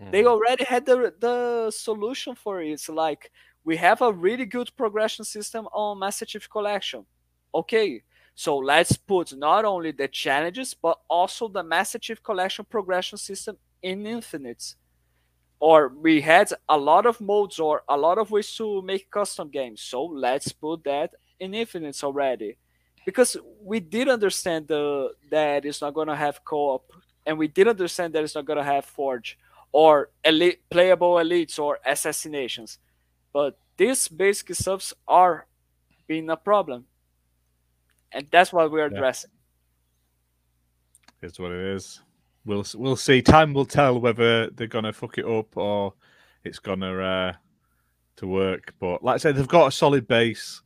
They Mhm. already had the the solution for it. It's like we have a really good progression system on Master Chief Collection. Okay, So let's put not only the challenges but also the Master Chief Collection progression system in Infinite. Or we had a lot of modes or a lot of ways to make custom games. So let's put that in Infinite already. Because we did understand the that it's not gonna have co-op, and we did understand that it's not gonna have Forge or elite, playable elites or assassinations. But these basic stuffs are being a problem. And that's what we're Yeah. addressing. It's what it is. We'll we'll see. Time will tell whether they're gonna fuck it up or it's gonna uh, to work. But like I said, they've got a solid base.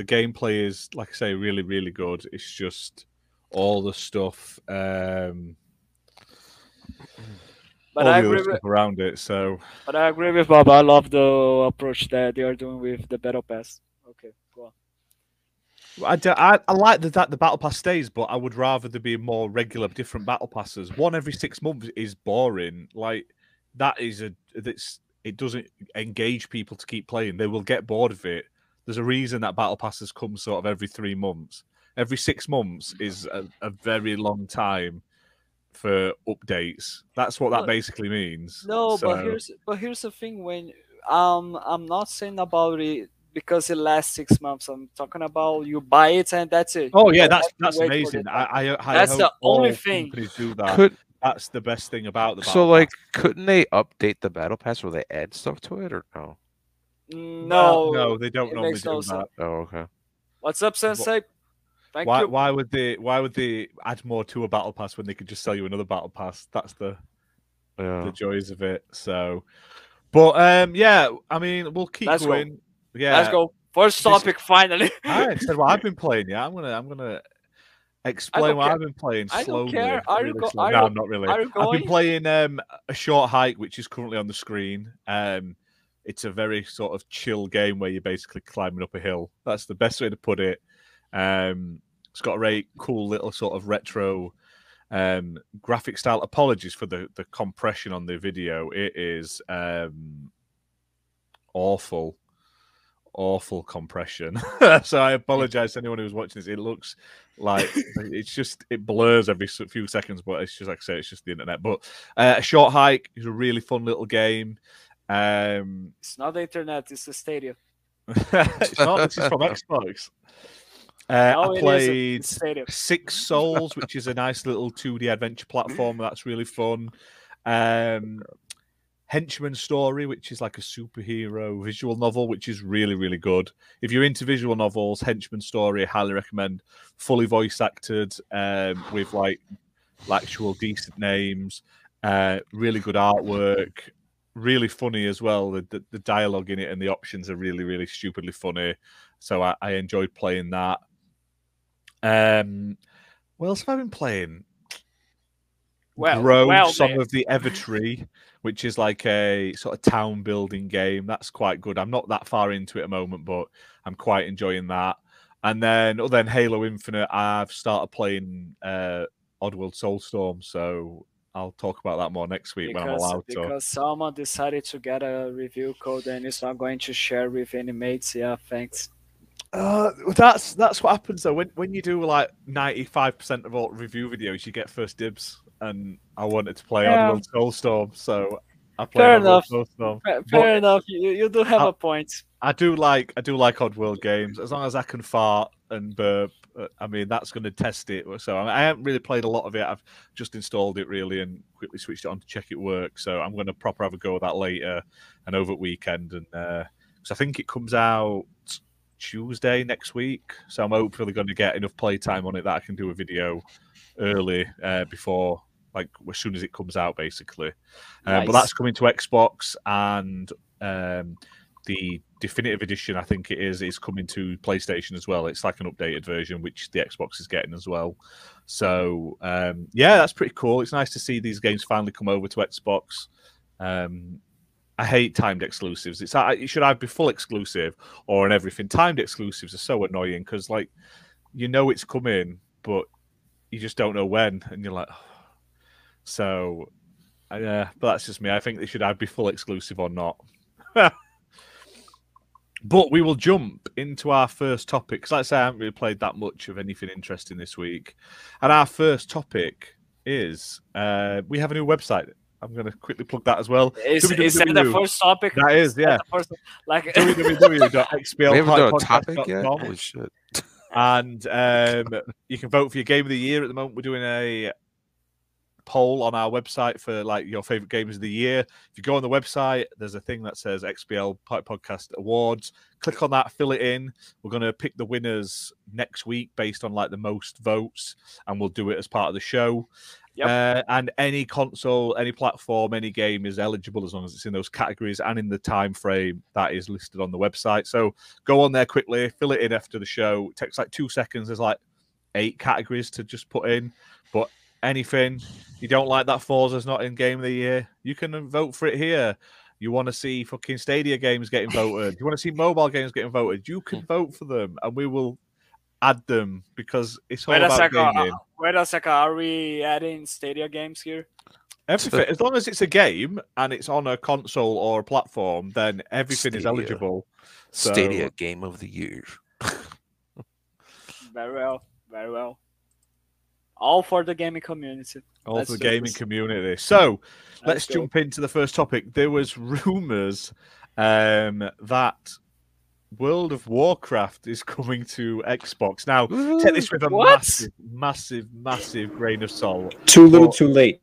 The gameplay is, like I say, really really good. It's just all the stuff, um, But all I the agree other with, stuff around it. So but I agree with Bob. I love the approach that they are doing with the battle pass. Okay, go on. I, do- I, I like that that the battle pass stays, but I would rather there be more regular, different battle passes. One every six months is boring. Like that is a that's it doesn't engage people to keep playing. They will get bored of it. There's a reason that battle passes come sort of every three months. Every six months is a, a very long time for updates. That's what that No- basically means. No, but here's but here's the thing. When um, I'm not saying about it because it lasts six months. I'm talking about you buy it and that's it. Oh yeah, that's that's amazing. I, I, I That's the only thing. do that. Could That's the best thing about the so battle like pass. couldn't they update the battle pass where they add stuff to it or no? No, no, they don't normally do no that. sense. Oh okay. What's up, Sensei? Thank Why, you. why would they? Why would they add more to a battle pass when they could just sell you another battle pass? That's the Yeah. the joys of it. So, but um, yeah, I mean, we'll keep Let's go. going. Yeah, Let's go. First This- topic, finally. I said what I've been playing. Yeah, I'm gonna I'm gonna explain don't what care. I've been playing I don't slowly. care. Are you really go- slow- are no, I'm not really. Are you I've been playing um, a short hike, which is currently on the screen. Um, it's a very sort of chill game where you're basically climbing up a hill. That's the best way to put it. Um, it's got a very cool little sort of retro um, graphic style. Apologies for the the compression on the video. It is um, awful, awful compression. so I apologize to anyone who's watching this. It looks like it's just it blurs every few seconds, but it's just like I say, it's just the internet. But uh, a short hike is a really fun little game. Um, It's not the internet, it's the stadium. it's not. This is from Xbox. Uh, No, I played Six Souls, which is a nice little 2D adventure platform. That's really fun. Um, Henchman Story, which is like a superhero visual novel, which is really, really good. If you're into visual novels, Henchman Story, I highly recommend. Fully voice acted, um, with like, like actual decent names, uh, really good artwork, really funny as well. The, the the dialogue in it and the options are really, really stupidly funny. So I, I enjoyed playing that. Um, what else have I been playing? Well, Grow well, Song man. of the Evertree, which is like a sort of town building game. That's quite good. I'm not that far into it at the moment, but I'm quite enjoying that. And then, other than Halo Infinite, I've started playing uh, Oddworld Soulstorm. So I'll talk about that more next week when I'm because, allowed to. because someone decided to get a review code and it's not going to share with any mates. Yeah, thanks. Uh, that's that's what happens though. When when you do like ninety five percent of all review videos, you get first dibs, and I wanted to play Yeah. Oddworld Soulstorm, so I played Fair Oddworld enough. Soulstorm. Fair, But- fair enough. You, you do have Uh, a point. I do like I do like Oddworld games as long as I can fart and burp. Uh, I mean that's going to test it. So I, I haven't really played a lot of it. I've just installed it really and quickly switched it on to check it works. So I'm going to proper have a go at that later and over weekend and because I think it comes out Tuesday next week. So I'm hopefully going to get enough playtime on it that I can do a video early uh, before like as soon as it comes out basically. Um, But that's coming to Xbox and um, the definitive edition, I think it is, is coming to PlayStation as well. It's like an updated version, which the Xbox is getting as well. So um, yeah, that's pretty cool. It's nice to see these games finally come over to Xbox. Um, I hate timed exclusives. It's uh, it should either be full exclusive or an everything. Timed exclusives are so annoying because like you know it's coming, but you just don't know when, and you're like, so. Yeah, but that's just me. I think they should either be full exclusive or not. But we will jump into our first topic. Because, like I say, I haven't really played that much of anything interesting this week. And our first topic is uh, we have a new website. I'm going to quickly plug that as well. Is, is that the first topic? That is, yeah. first, like We haven't done a topic yet. www.xplpodcast.com. Holy shit! and um, you can vote for your game of the year. At the moment, we're doing a poll on our website for like your favorite games of the year. If you go on the website, there's a thing that says XBL Pipe Podcast Awards. Click on that, fill it in. We're going to pick the winners next week based on like the most votes, and we'll do it as part of the show. Yep. Uh, and any console, any platform, any game is eligible as long as it's in those categories and in the time frame that is listed on the website. So go on there quickly, fill it in after the show. It takes like two seconds. There's like eight categories to just put in, but anything you don't like that Forza's not in game of the year, you can vote for it here. You want to see fucking Stadia games getting voted. You want to see mobile games getting voted. You can vote for them, and we will add them because it's all wait a about second. gaming. uh, Wait a second. Are we adding Stadia games here? Everything, as long as it's a game and it's on a console or a platform, then everything is eligible. So- Stadia Game of the Year. Very well. Very well. All for the gaming community. All Let's for the gaming this. community. So let's go. jump into the first topic. There was rumors um, that World of Warcraft is coming to Xbox. Now, take this with a What? massive, massive, massive grain of salt. Too little, Well- too late.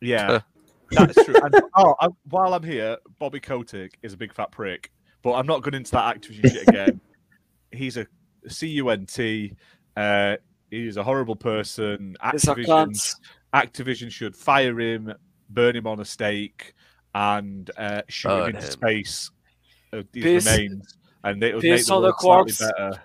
Yeah, that's true. And, oh, I, while I'm here, Bobby Kotick is a big fat prick, but I'm not going into that Activision shit again. He's a cunt. Uh, he's a horrible person. Activision. Activision should fire him, burn him on a stake, and uh, shoot him into him. space. Uh, his Piss- remains, and it would make the the world slightly corpse. better.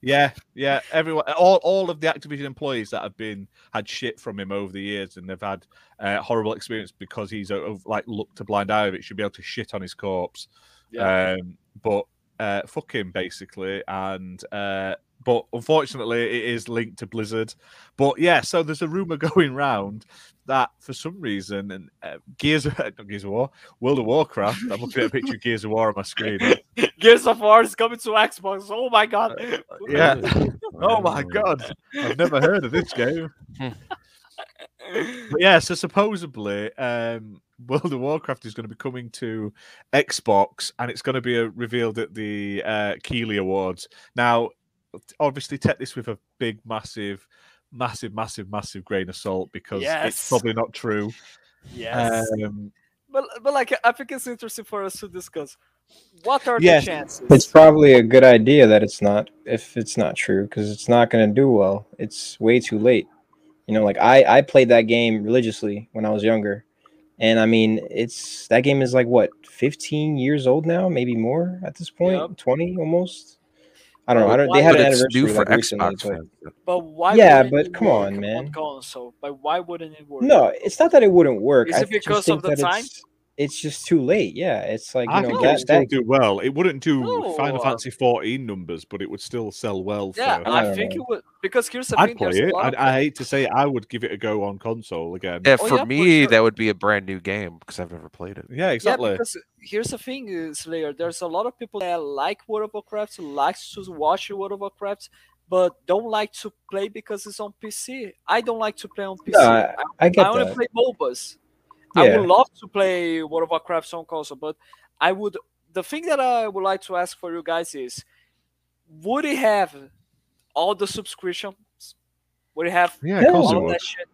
Yeah, yeah. Everyone, all, all of the Activision employees that have been had shit from him over the years, and they've had uh, horrible experience because he's uh, like looked a blind eye of it. Should be able to shit on his corpse. Yeah. Um, but uh, fuck him basically, and uh, but unfortunately it is linked to Blizzard. But yeah, so there's a rumor going round that for some reason and uh, Gears of not Gears of War, World of Warcraft. I'm looking at a picture of Gears of War on my screen. Gears of War is coming to Xbox. Oh my god. Yeah. Oh my god, I've never heard of this game. But yeah, so supposedly, um, World of Warcraft is going to be coming to Xbox, and it's going to be uh, revealed at the uh, Keighley Awards. Now, obviously, take this with a big, massive, massive, massive, massive grain of salt because it's probably not true. yes. Um, but but like I think it's interesting for us to discuss. What are Yes. the chances? It's probably a good idea that it's not if it's not true because it's not going to do well. It's way too late. You know, like I I played that game religiously when I was younger, and I mean it's that game is like what 15 years old now, maybe more at this point, Yep. 20 almost. I don't know. I don't. Why They had would an anniversary new for like recently, Xbox but fans. but why? Yeah, but come on, work man. console, but why wouldn't it work? no, it's not that it wouldn't work. Is I it just because think of the time? It's, it's just too late. Yeah, it's like I you know think it that, would still that do well. It wouldn't do Final No. Fantasy 14 numbers, but it would still sell well. Yeah, for... I I think know. it would because here's the I'd thing. play There's a it. lot I, of I hate to say it, I would give it a go on console again. Yeah, Oh, for yeah, for me, sure. that would be a brand new game because I've never played it. Yeah, exactly. Yeah, because here's the thing, uh, Slayer. There's a lot of people that like World of Warcraft, likes to watch World of Warcraft, but don't like to play because it's on PC. I don't like to play on PC. No, I, I I only that. play MOBAs. I would love to play World of Warcraft on console, but I would. The thing that I would like to ask for you guys is, would it have all the subscriptions? Would it have yeah, Yeah. of course all it of that shit?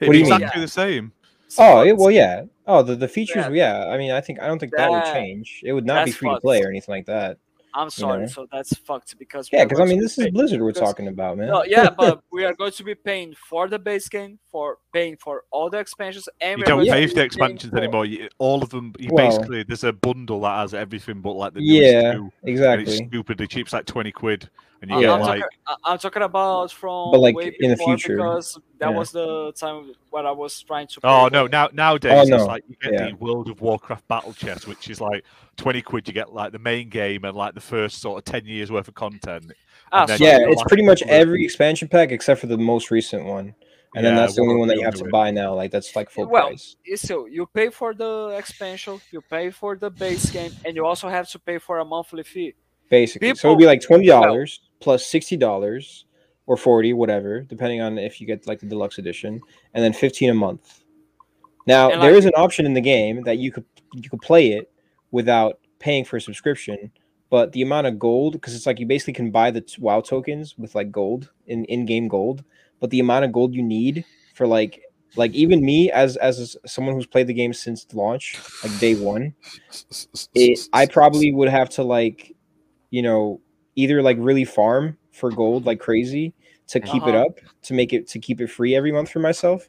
It'd What be do you mean? exactly the same. Oh, it, well, yeah. Oh, the, the features, Yeah. yeah. I mean, I think I don't think that, would change. It would not be that's free to play or anything like that. I'm sorry, know? so that's fucked because Yeah, because I mean, this is Blizzard we're because- talking about, man. No, yeah, but we are going to be paying for the base game, for paying for all the expansions, and You we're don't pay for the expansions for- anymore. You, all of them, you Well- basically, there's a bundle that has everything but like the newest yeah, two, and it's exactly. stupidly cheap. It's like twenty quid, and you I'm, get Yeah. I'm, like talking, I- I'm talking about from But, like, way in the future. because that Yeah. was the time when I was trying to. Oh no! the- Now nowadays Oh, it's like you get Yeah. the World of Warcraft battle chest, which is like twenty quid. You get like the main game and like the first sort of ten years worth of content. Ah, so- Yeah, it's pretty much couple of- every expansion pack except for the most recent one, and then that's the only one that you have to one. buy now. Like that's like full Well, price. it's so you pay for the expansion, you pay for the base game, and you also have to pay for a monthly fee. Basically. so it'd be like twenty dollars plus sixty dollars or forty, whatever, depending on if you get like the deluxe edition, and then fifteen a month. Now there like- is an option in the game that you could you could play it without paying for a subscription, but the amount of gold because it's like you basically can buy the WoW tokens with like gold in in game gold, but the amount of gold you need for like like even me as as someone who's played the game since launch, like day one, it, I probably would have to like, you know, either like really farm for gold like crazy to keep it Uh-huh. up to make it to keep it free every month for myself,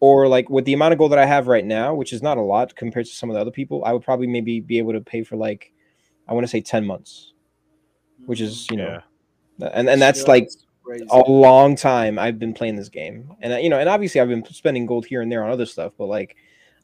or like with the amount of gold that I have right now, which is not a lot compared to some of the other people, I would probably maybe be able to pay for like, I want to say ten months, which is you know, and and that's like crazy. a long time I've been playing this game, and uh, you know, and obviously I've been spending gold here and there on other stuff, but like,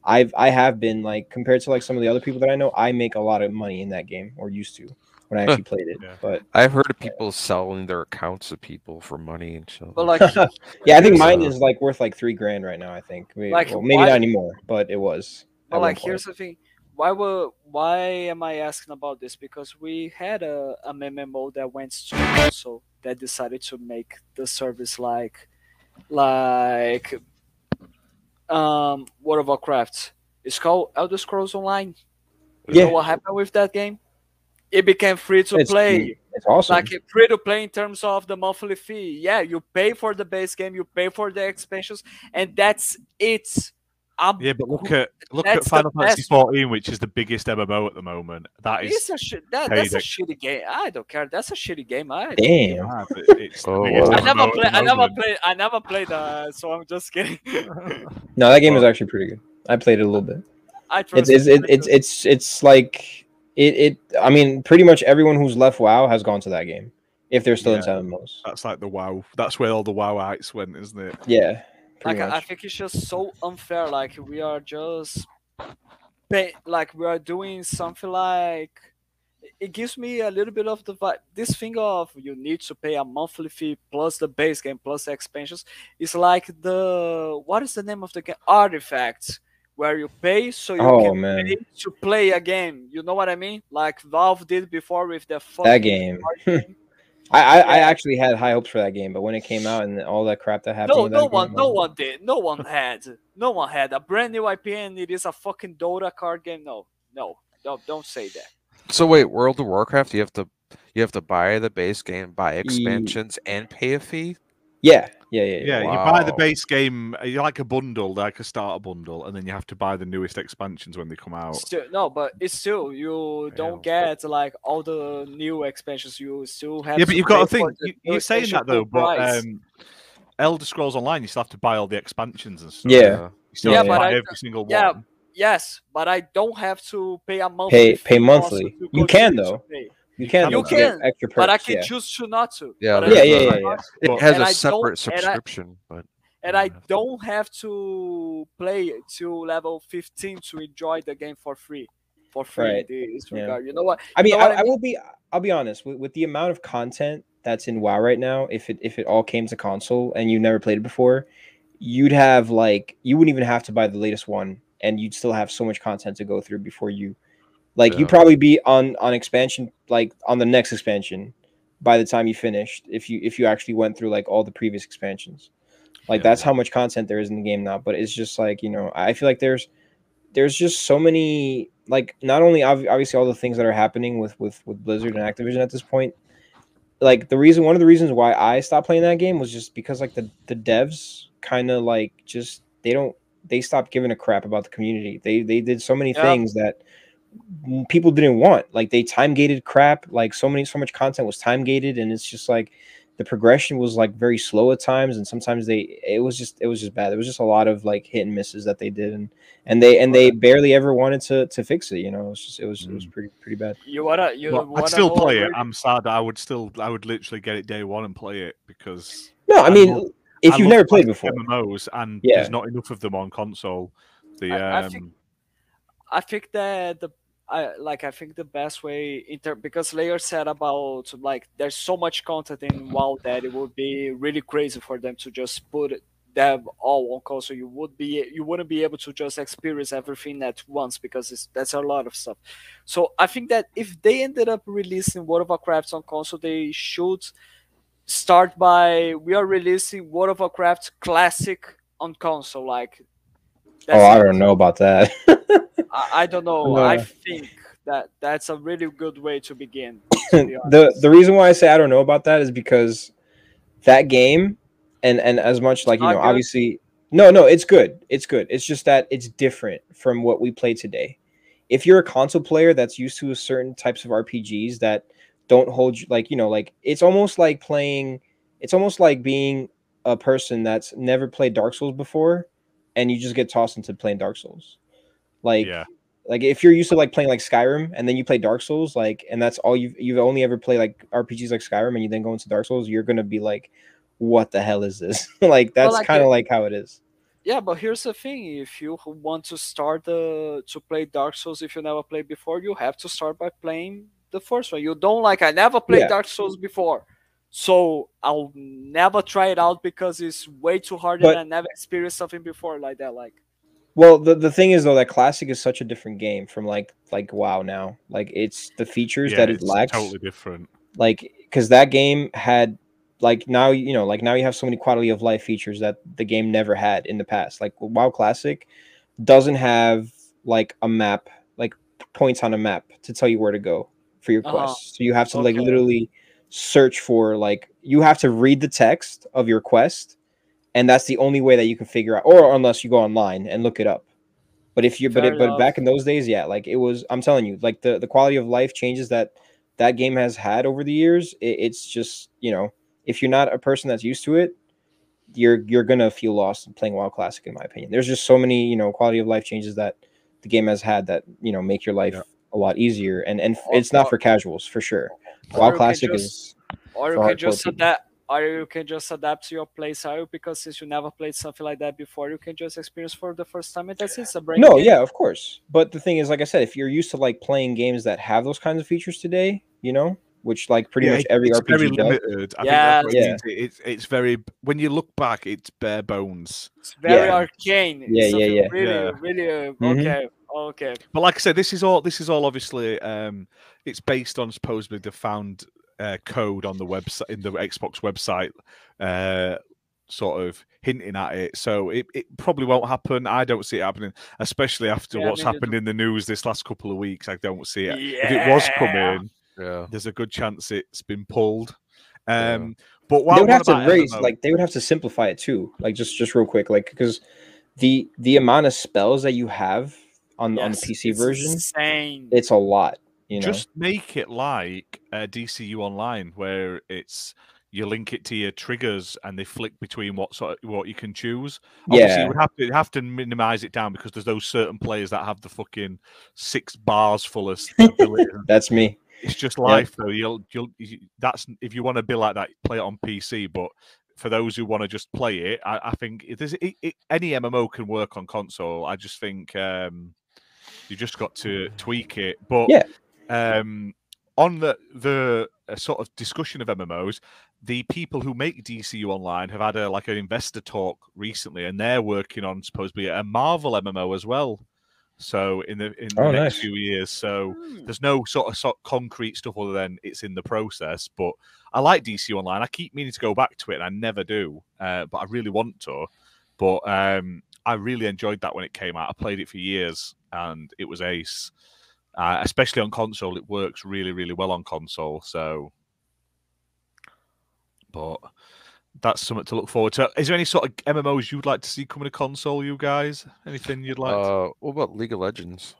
I've I have been like compared to like some of the other people that I know, I make a lot of money in that game or used to when I actually played it. Yeah. But I've heard of people selling their accounts to people for money and so. But like, yeah, I think mine is like worth like three grand right now. I think, maybe, Like, well, maybe why- not anymore, but it was. But like, here's the thing: why were why am I asking about this? Because we had a, a MMO that went to console that decided to make the service like like um World of Warcraft. It's called Elder Scrolls Online. You Yeah. know what happened with that game? It became free to It's- play. It's awesome. Like free to play in terms of the monthly fee. Yeah, you pay for the base game, you pay for the expansions, and that's it. I'm Yeah, but look at look at Final Fantasy best. 14, which is the biggest MMO at the moment. That It's is a shit. That, that's a shitty game. I don't care. That's a shitty game. I Damn. mad, but it's the Oh, wow. I never MMO at play. I never moment. played. I never played. Uh, so I'm just kidding. No, that game is actually pretty good. I played it a little bit. I It's trust. it's it's it's it's like it it. I mean, pretty much everyone who's left WoW has gone to that game if they're still into Yeah. MMOs. That's like the WoW. That's where all the WoWites went, isn't it? Yeah, like pretty I, I think it's just so unfair. Like we are just, pay, like we are doing something like. It gives me a little bit of the vibe. This thing of you need to pay a monthly fee plus the base game plus the expansions is like the what is the name of the game? Artifacts, where you pay so you Oh, can man. pay to play a game. You know what I mean? Like Valve did before with the that game. game. I, I, I actually had high hopes for that game, but when it came out and all that crap that happened, No, with no that one, game, no like, one did. No one had. No one had a brand new IP, and it is a fucking Dota card game. No, no, no, don't say that. So wait, World of Warcraft, you have to you have to buy the base game, buy expansions, and pay a fee. Yeah, yeah, yeah, yeah. Yeah, you buy the base game, uh, you like a bundle, like a starter bundle, and then you have to buy the newest expansions when they come out. Still, no, but it's still you don't get like all the new expansions. You still have. Yeah, but to you've got to pay for think. You, new you're saying that though, full but um, Elder Scrolls Online, you still have to buy all the expansions and stuff. Yeah. You still Yeah, have to but buy I- every single yeah, one. yes, but I don't have to pay a monthly. Pay- pay monthly. You can, though. pay. You can, You though, to get can, extra perks. But I can yeah. choose to not to. Yeah, But I there's yeah, yeah, yeah, yeah. It has And a I separate don't- and I- subscription, but and I don't have to play to level 15 to enjoy the game for free. For free, Right. this Yeah. regard. You know what? I mean, know I, what I I will be. I'll be honest with, with the amount of content that's in WoW right now. If it if it all came to console and you never played it before, you'd have like you wouldn't even have to buy the latest one, and you'd still have so much content to go through before you, like, Yeah. you'd probably be on on expansion, like on the next expansion, by the time you finished. If you if you actually went through like all the previous expansions, like Yeah. that's how much content there is in the game now. But it's just like you know, I feel like there's there's just so many like not only ob- obviously all the things that are happening with with with Blizzard and Activision at this point. Like the reason, one of the reasons why I stopped playing that game was just because like the the devs kind of like just they don't they stopped giving a crap about the community. They they did so many Yeah. things that people didn't want. Like they time gated crap. Like so many so much content was time gated, and it's just like the progression was like very slow at times, and sometimes they it was just it was just bad. There was just a lot of like hit and misses that they did, and and they and they barely ever wanted to to fix it. You know, it was just it was it was pretty pretty bad. You wanna you Well, wanna I'd still play it. I'm sad. I would still. I would literally get it day one and play it because No, I I mean love- if I you've never played before, MMOs, and Yeah. there's not enough of them on console. The I- I um, think- I think that the I like I think the best way in ter- because Layer said about like there's so much content in WoW that it would be really crazy for them to just put them all on console, you would be you wouldn't be able to just experience everything at once because it's, that's a lot of stuff. So I think that if they ended up releasing World of Warcraft on console, they should start by we are releasing World of Warcraft Classic on console. Like, oh, I don't know about that. I, I, don't know. I think that that's a really good way to begin. To the the reason why I say I don't know about that is because that game and and as much like you know good. obviously no no it's good it's good it's just that it's different from what we play today if you're a console player that's used to certain types of rpgs that don't hold you like you know like it's almost like playing it's almost like being a person that's never played dark souls before and you just get tossed into playing dark souls like yeah like if you're used to like playing like Skyrim and then you play Dark Souls, like and that's all you've you've only ever played like RPGs like Skyrim and you then go into Dark Souls, you're gonna be like, what the hell is this? like that's well, like kind of like how it is. Yeah, but here's the thing: if you want to start the to play Dark Souls, if you never played before, you have to start by playing the first one. You don't like I never played yeah. Dark Souls before, so I'll never try it out because it's way too hard but, and I never experienced something before like that. Like, well, the, the thing is though that classic is such a different game from like like WoW now. Like it's the features yeah, that it lacks totally different. Like because that game had like now you know like now you have so many quality of life features that the game never had in the past like wow classic doesn't have like a map like points on a map to tell you where to go for your uh-huh. quest so you have to okay. like literally search for like you have to read the text of your quest and that's the only way that you can figure out or unless you go online and look it up but if you but it, but back in those days yeah like it was i'm telling you like the the quality of life changes that that game has had over the years it, it's just you know if you're not a person that's used to it, you're you're gonna feel lost playing WoW Classic, in my opinion. There's just so many you know quality of life changes that the game has had that you know make your life yeah. a lot easier, and and it's not for casuals for sure. WoW Classic just, is. Or you can just adapt. Or you can just adapt to your playstyle because since you never played something like that before, you can just experience for the first time. And that's it. It's a brain no, game. yeah, of course. But the thing is, like I said, if you're used to like playing games that have those kinds of features today, you know, which like pretty yeah, much every it's RPG very does. limited. I yeah, yeah. It's it's very when you look back, it's bare bones. It's very yeah. arcane. Yeah, yeah, yeah. Really, yeah. really. Uh, mm-hmm. Okay, okay. But like I said, this is all. This is all obviously. Um, it's based on supposedly the found uh, code on the website in the Xbox website. Uh, sort of hinting at it. So it, it probably won't happen. I don't see it happening, especially after yeah, what's happened in the news this last couple of weeks. I don't see it. Yeah. If it was coming, yeah. there's a good chance it's been pulled. Um, yeah. But they would have to raise, MMO? like they would have to simplify it too. Like just just real quick, like because the the amount of spells that you have on yes, on the PC version, insane. it's a lot. You know? Just make it like uh, DCU Online, where it's you link it to your triggers and they flick between what sort of, what you can choose. Obviously, yeah. you would have to have to minimize it down because there's those certain players that have the fucking six bars full of That's me. It's just life, yeah. though. You'll, you'll, you, that's if you want to be like that, play it on PC. But for those who want to just play it, I, I think it, it, it, any MMO can work on console. I just think um, you just got to tweak it. But yeah. Um, on the the uh, sort of discussion of MMOs, the people who make DCU Online have had a like an investor talk recently, and they're working on supposedly a Marvel MMO as well. So in the in oh, the next nice. few years, so mm. there's no sort of, sort of concrete stuff other than it's in the process. But I like DC Online. I keep meaning to go back to it, and I never do. Uh, but I really want to. But um, I really enjoyed that when it came out. I played it for years, and it was ace. Uh, especially on console, it works really, really well on console. So, but that's something to look forward to. Is there any sort of MMOs you'd like to see coming to console, you guys? Anything you'd like? Uh, what about League of Legends?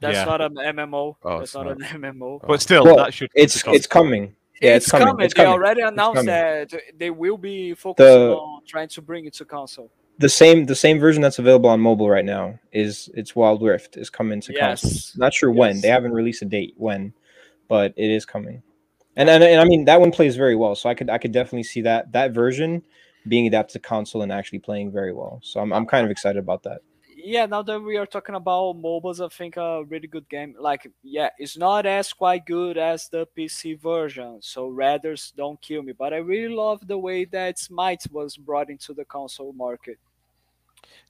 That's yeah. not an MMO. Oh, That's not, not, an MMO. But still, well, that should. It's it's coming. Yeah, it's, it's coming. coming. It's they coming. already announced that they will be focusing the, on trying to bring it to console. The same the same version that's available on mobile right now is it's Wild Rift is coming to yes. console. Not sure yes. when. They haven't released a date when, but it is coming. And, and and I mean that one plays very well. So I could I could definitely see that that version being adapted to console and actually playing very well. So I'm I'm kind of excited about that. yeah, now that we are talking about mobiles, I think a really good game. Like, yeah, it's not as quite good as the PC version. So Raiders don't kill me, but I really love the way that Smite was brought into the console market.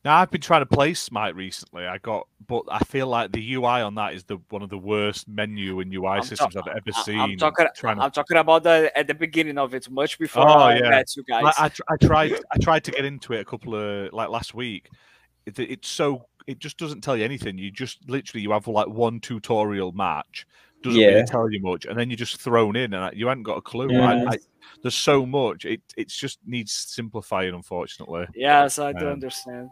Now I've been trying to play Smite recently. I got, but I feel like the UI on that is the one of the worst menu and UI I'm systems I've ever I- seen. I'm talking. to I'm talking about the at the beginning of it, much before Oh, I yeah. met you guys. I, I, tr- I tried I tried to get into it a couple of like last week. It, it's so it just doesn't tell you anything. You just literally you have like one tutorial match, doesn't Yeah. really tell you much, and then you're just thrown in, and you haven't got a clue. I, Yeah. I, there's so much. It it's just needs simplifying, unfortunately. yes, I do Um, understand.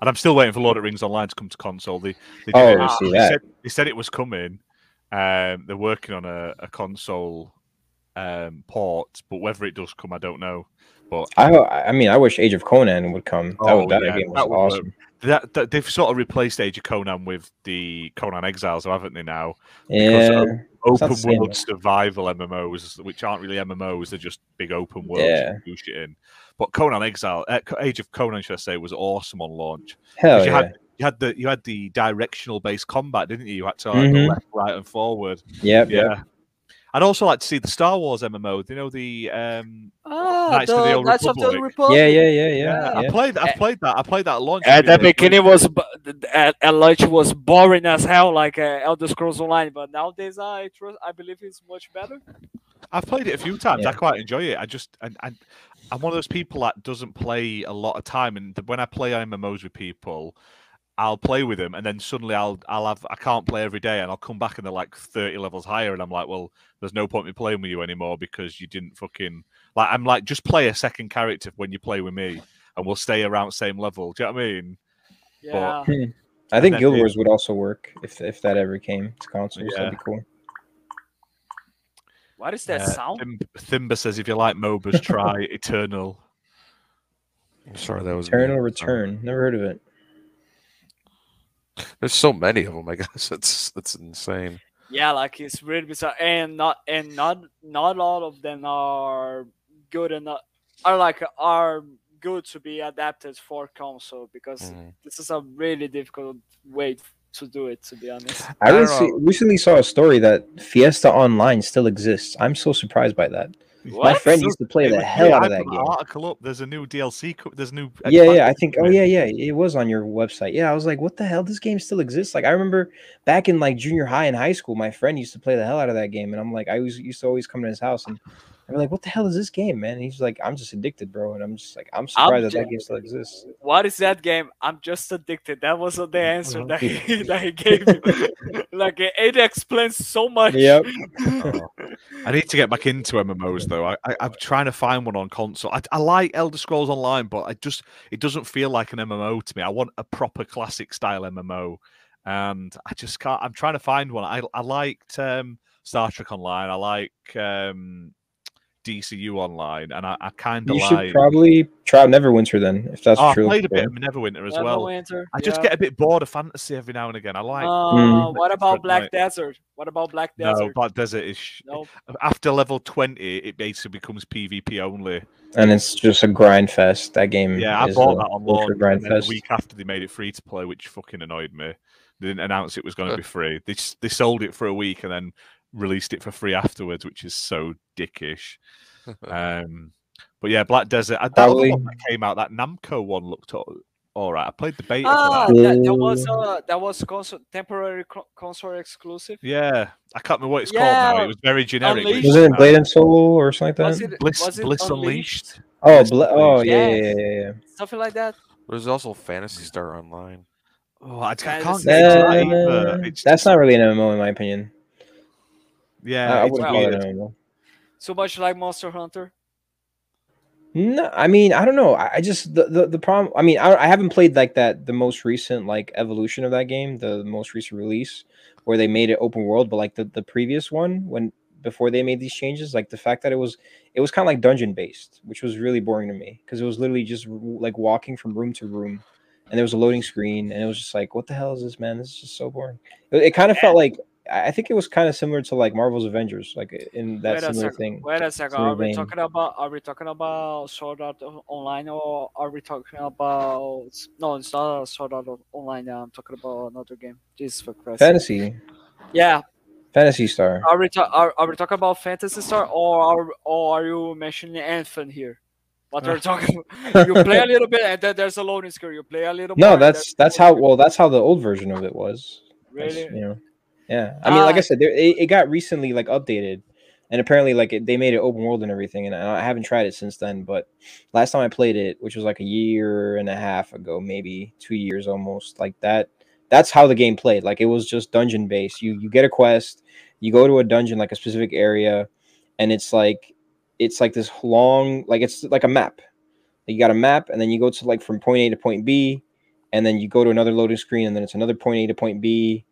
And I'm still waiting for Lord of the Rings Online to come to console. They, they, Oh, it- see they that. Said, they said it was coming. Um, they're working on a, a console um, port, but whether it does come, I don't know. But I I mean, I wish Age of Conan would come. That, Oh, would that yeah, game was that would awesome. that, that they've sort of replaced Age of Conan with the Conan Exiles, haven't they? Now Because Yeah, of- It's not open world survival MMOs, which aren't really MMOs, they're just big open worlds Yeah. you shit in. But Conan Exile, uh, Age of Conan, should I say, was awesome on launch. hell yeah, had you had the you had the directional based combat, didn't you? You had to like, go Mhm. left, right, and forward. yep, Yeah. yep. I'd also like to see the Star Wars MMO. Do you know the um Ah, Knights of the the Old Knights of the Republic. Republic. yeah, yeah, yeah, yeah, yeah, I played I played that. I played that at launch. At the beginning was at, at launch was boring as hell, like uh, Elder Scrolls Online. But nowadays, I trust, I believe it's much better. I've played it a few times. I quite enjoy it. I just and, and I'm one of those people that doesn't play a lot of time, and when I play MMOs with people, I'll play with them, and then suddenly I'll I'll have I can't play every day, and I'll come back and they're like 30 levels higher, and I'm like, well, there's no point in me playing with you anymore because you didn't fucking like. I'm like, just play a second character when you play with me, and we'll stay around same level. Do you know what I mean? Yeah. I think Guild Wars would also work if if that ever came to consoles. That'd be cool. What is that Uh, sound? Thim- Thimba says, if you like MOBAs, try Eternal. I'm sorry, that was. Eternal Sorry. Return. Never heard of it. There's so many of them. I guess it's it's insane. Yeah, like it's really bizarre, and not and not not all of them are good enough. Are like are good to be adapted for console because Mhm. this is a really difficult way to do it. To be honest. I, I recently saw a story that Fiesta Online still exists. I'm so surprised by that. My friend So- used to play the hell out of that game. article up. There's a new DLC. There's new. Yeah, yeah, I think. Oh, yeah, yeah, it was on your website. Yeah, I was like, what the hell? This game still exists. Like, I remember back in like junior high and high school, my friend used to play the hell out of that game, and I'm like, I was used to always come to his house, and I'm like, what the hell is this game, man? And he's like, I'm just addicted, bro, and I'm just like, I'm surprised that ju- that game still exists. What is that game? I'm just addicted. That was the answer that he, that he gave you. like it, it explains so much. Yep. Oh. I need to get back into MMOs though. I, I I'm trying to find one on console. I, I like Elder Scrolls Online, but I just it doesn't feel like an MMO to me. I want a proper classic style MMO, and I just can't. I'm trying to find one. I I liked um, Star Trek Online. I like um, DCU Online, and I, I kind of You like. should probably try Neverwinter then, if that's Oh, I true. played a bit Yeah. of Neverwinter as well. Neverwinter, I just get a bit bored of fantasy every now and again. I like. Uh, Mm. What about Black right. Desert? What about Black Desert? no, Desert? Black Desert is sh- No. after level 20 it basically becomes pvp only And it's just a grind fest. That game. yeah i bought a that on launch grind and a week after they made it free to play which fucking annoyed me they didn't announce it was going to be free they, they sold it for a week and then released it for free afterwards which is so dickish um but yeah black desert uh, that other Probably- one that came out that namco one looked all, all right i played the beta Ah, for that that, that was Uh, that was console, temporary co- console exclusive. yeah i can't remember what it's called now it was very generic Unleashed. Was it in Blade and Soul or something like Was that? it Bless, was it Bless Unleashed? unleashed Oh, Bless oh yeah, yeah, Yes. yeah, yeah, yeah. Something like that. There's also Phantasy Star Online. Oh, I, I can't get into that either. Uh, It's that's not really an MMO in my opinion. Yeah. I, I wouldn't well, call it an MMO. So much like Monster Hunter. No, I mean I don't know. I, I just the, the the problem. I mean I, I haven't played like that the most recent like evolution of that game, the most recent release where they made it open world. But like the the previous one when before they made these changes, like the fact that it was it was kind of like dungeon based, which was really boring to me because it was literally just r- like walking from room to room, and there was a loading screen, and it was just like what the hell is this man? This is just so boring. It, it kind of felt like I think it was kind of similar to like Marvel's Avengers, like in that Wait similar thing. Wait a second. Are we vein. talking about? Are we talking about Sword Art Online or are we talking about? No, it's not Sword Art Online. I'm talking about another game. Jesus for Christ. Phantasy, Yeah. Phantasy Star. Are we ta- are, are we talking about Phantasy Star or are or are you mentioning Anthem here? What we're talking. about. you play a little bit and then there's a loading screen. You play a little. No, that's that's how well that's how the old version of it was. Really? you know, yeah. I mean, like uh, I said, there, it, it got recently like updated, and apparently like it, they made it open world and everything. And I I haven't tried it since then. But last time I played it, which was like a year and a half ago, maybe two years almost, like that. That's how the game played. Like it was just dungeon based. You you get a quest, you go to a dungeon like a specific area, and it's like it's like this long like it's like a map. You got a map, and then you go to like from point A to point B, and then you go to another loading screen, and then it's another point A to point B,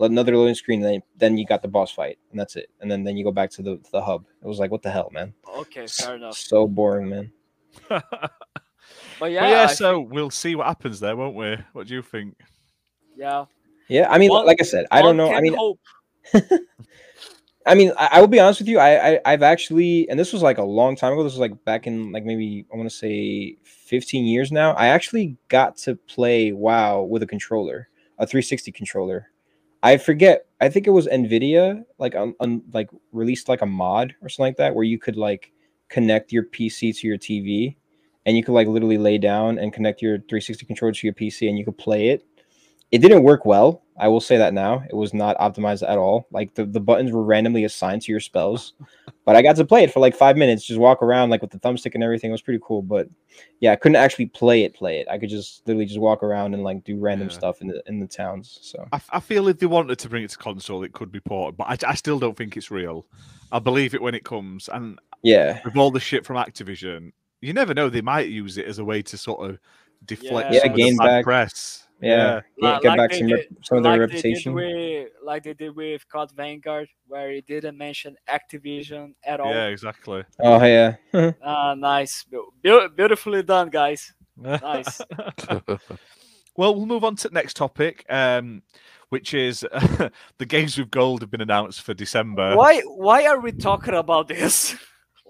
another loading screen, and then then you got the boss fight, and that's it. And then then you go back to the the hub. It was like, what the hell, man? Okay, fair enough. So boring, man. But But yeah, yeah, I so think- we'll see what happens there, won't we? What do you think? yeah. Yeah, I mean, One- like I said, I don't know. I mean, hope. I mean, I, I will be honest with you. I, I I've actually, and this was like a long time ago. This was like back in like maybe I want to say 15 years now. I actually got to play WoW with a controller, a 360 controller. I forget. I think it was Nvidia, like um, um, like released like a mod or something like that, where you could like connect your PC to your TV, and you could like literally lay down and connect your 360 controller to your PC, and you could play it. It didn't work well. I will say that now. It was not optimized at all. Like the, the buttons were randomly assigned to your spells. But I got to play it for like five minutes, just walk around like with the thumbstick and everything. It was pretty cool. But yeah, I couldn't actually play it, play it. I could just literally just walk around and like do random Yeah. stuff in the in the towns. So I, I feel if they wanted to bring it to console, it could be ported, but I, I still don't think it's real. I'll believe it when it comes. And yeah. with all the shit from Activision, you never know; they might use it as a way to sort of deflect Yeah, some of the bad back- press. Yeah, Like- get, get like back they some did- some of their like reputation. did with, like they did with COD Vanguard, where he didn't mention Activision at all. yeah, exactly. Oh yeah, Ah, nice. Beau- beau- beautifully done, guys. Nice. well, we'll move on to the next topic, um, which is the games with gold have been announced for December. why? Why are we talking about this?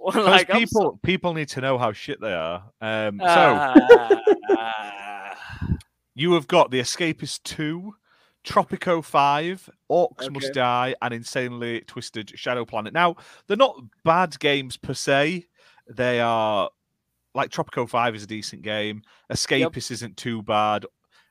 Because like people so- people need to know how shit they are. Um, so Ah, you have got the Escapist Two, Tropico Five, Orcs Must Die, and Insanely Twisted Shadow Planet. Now they're not bad games per se. They are like Tropico Five is a decent game. Escapist isn't too bad.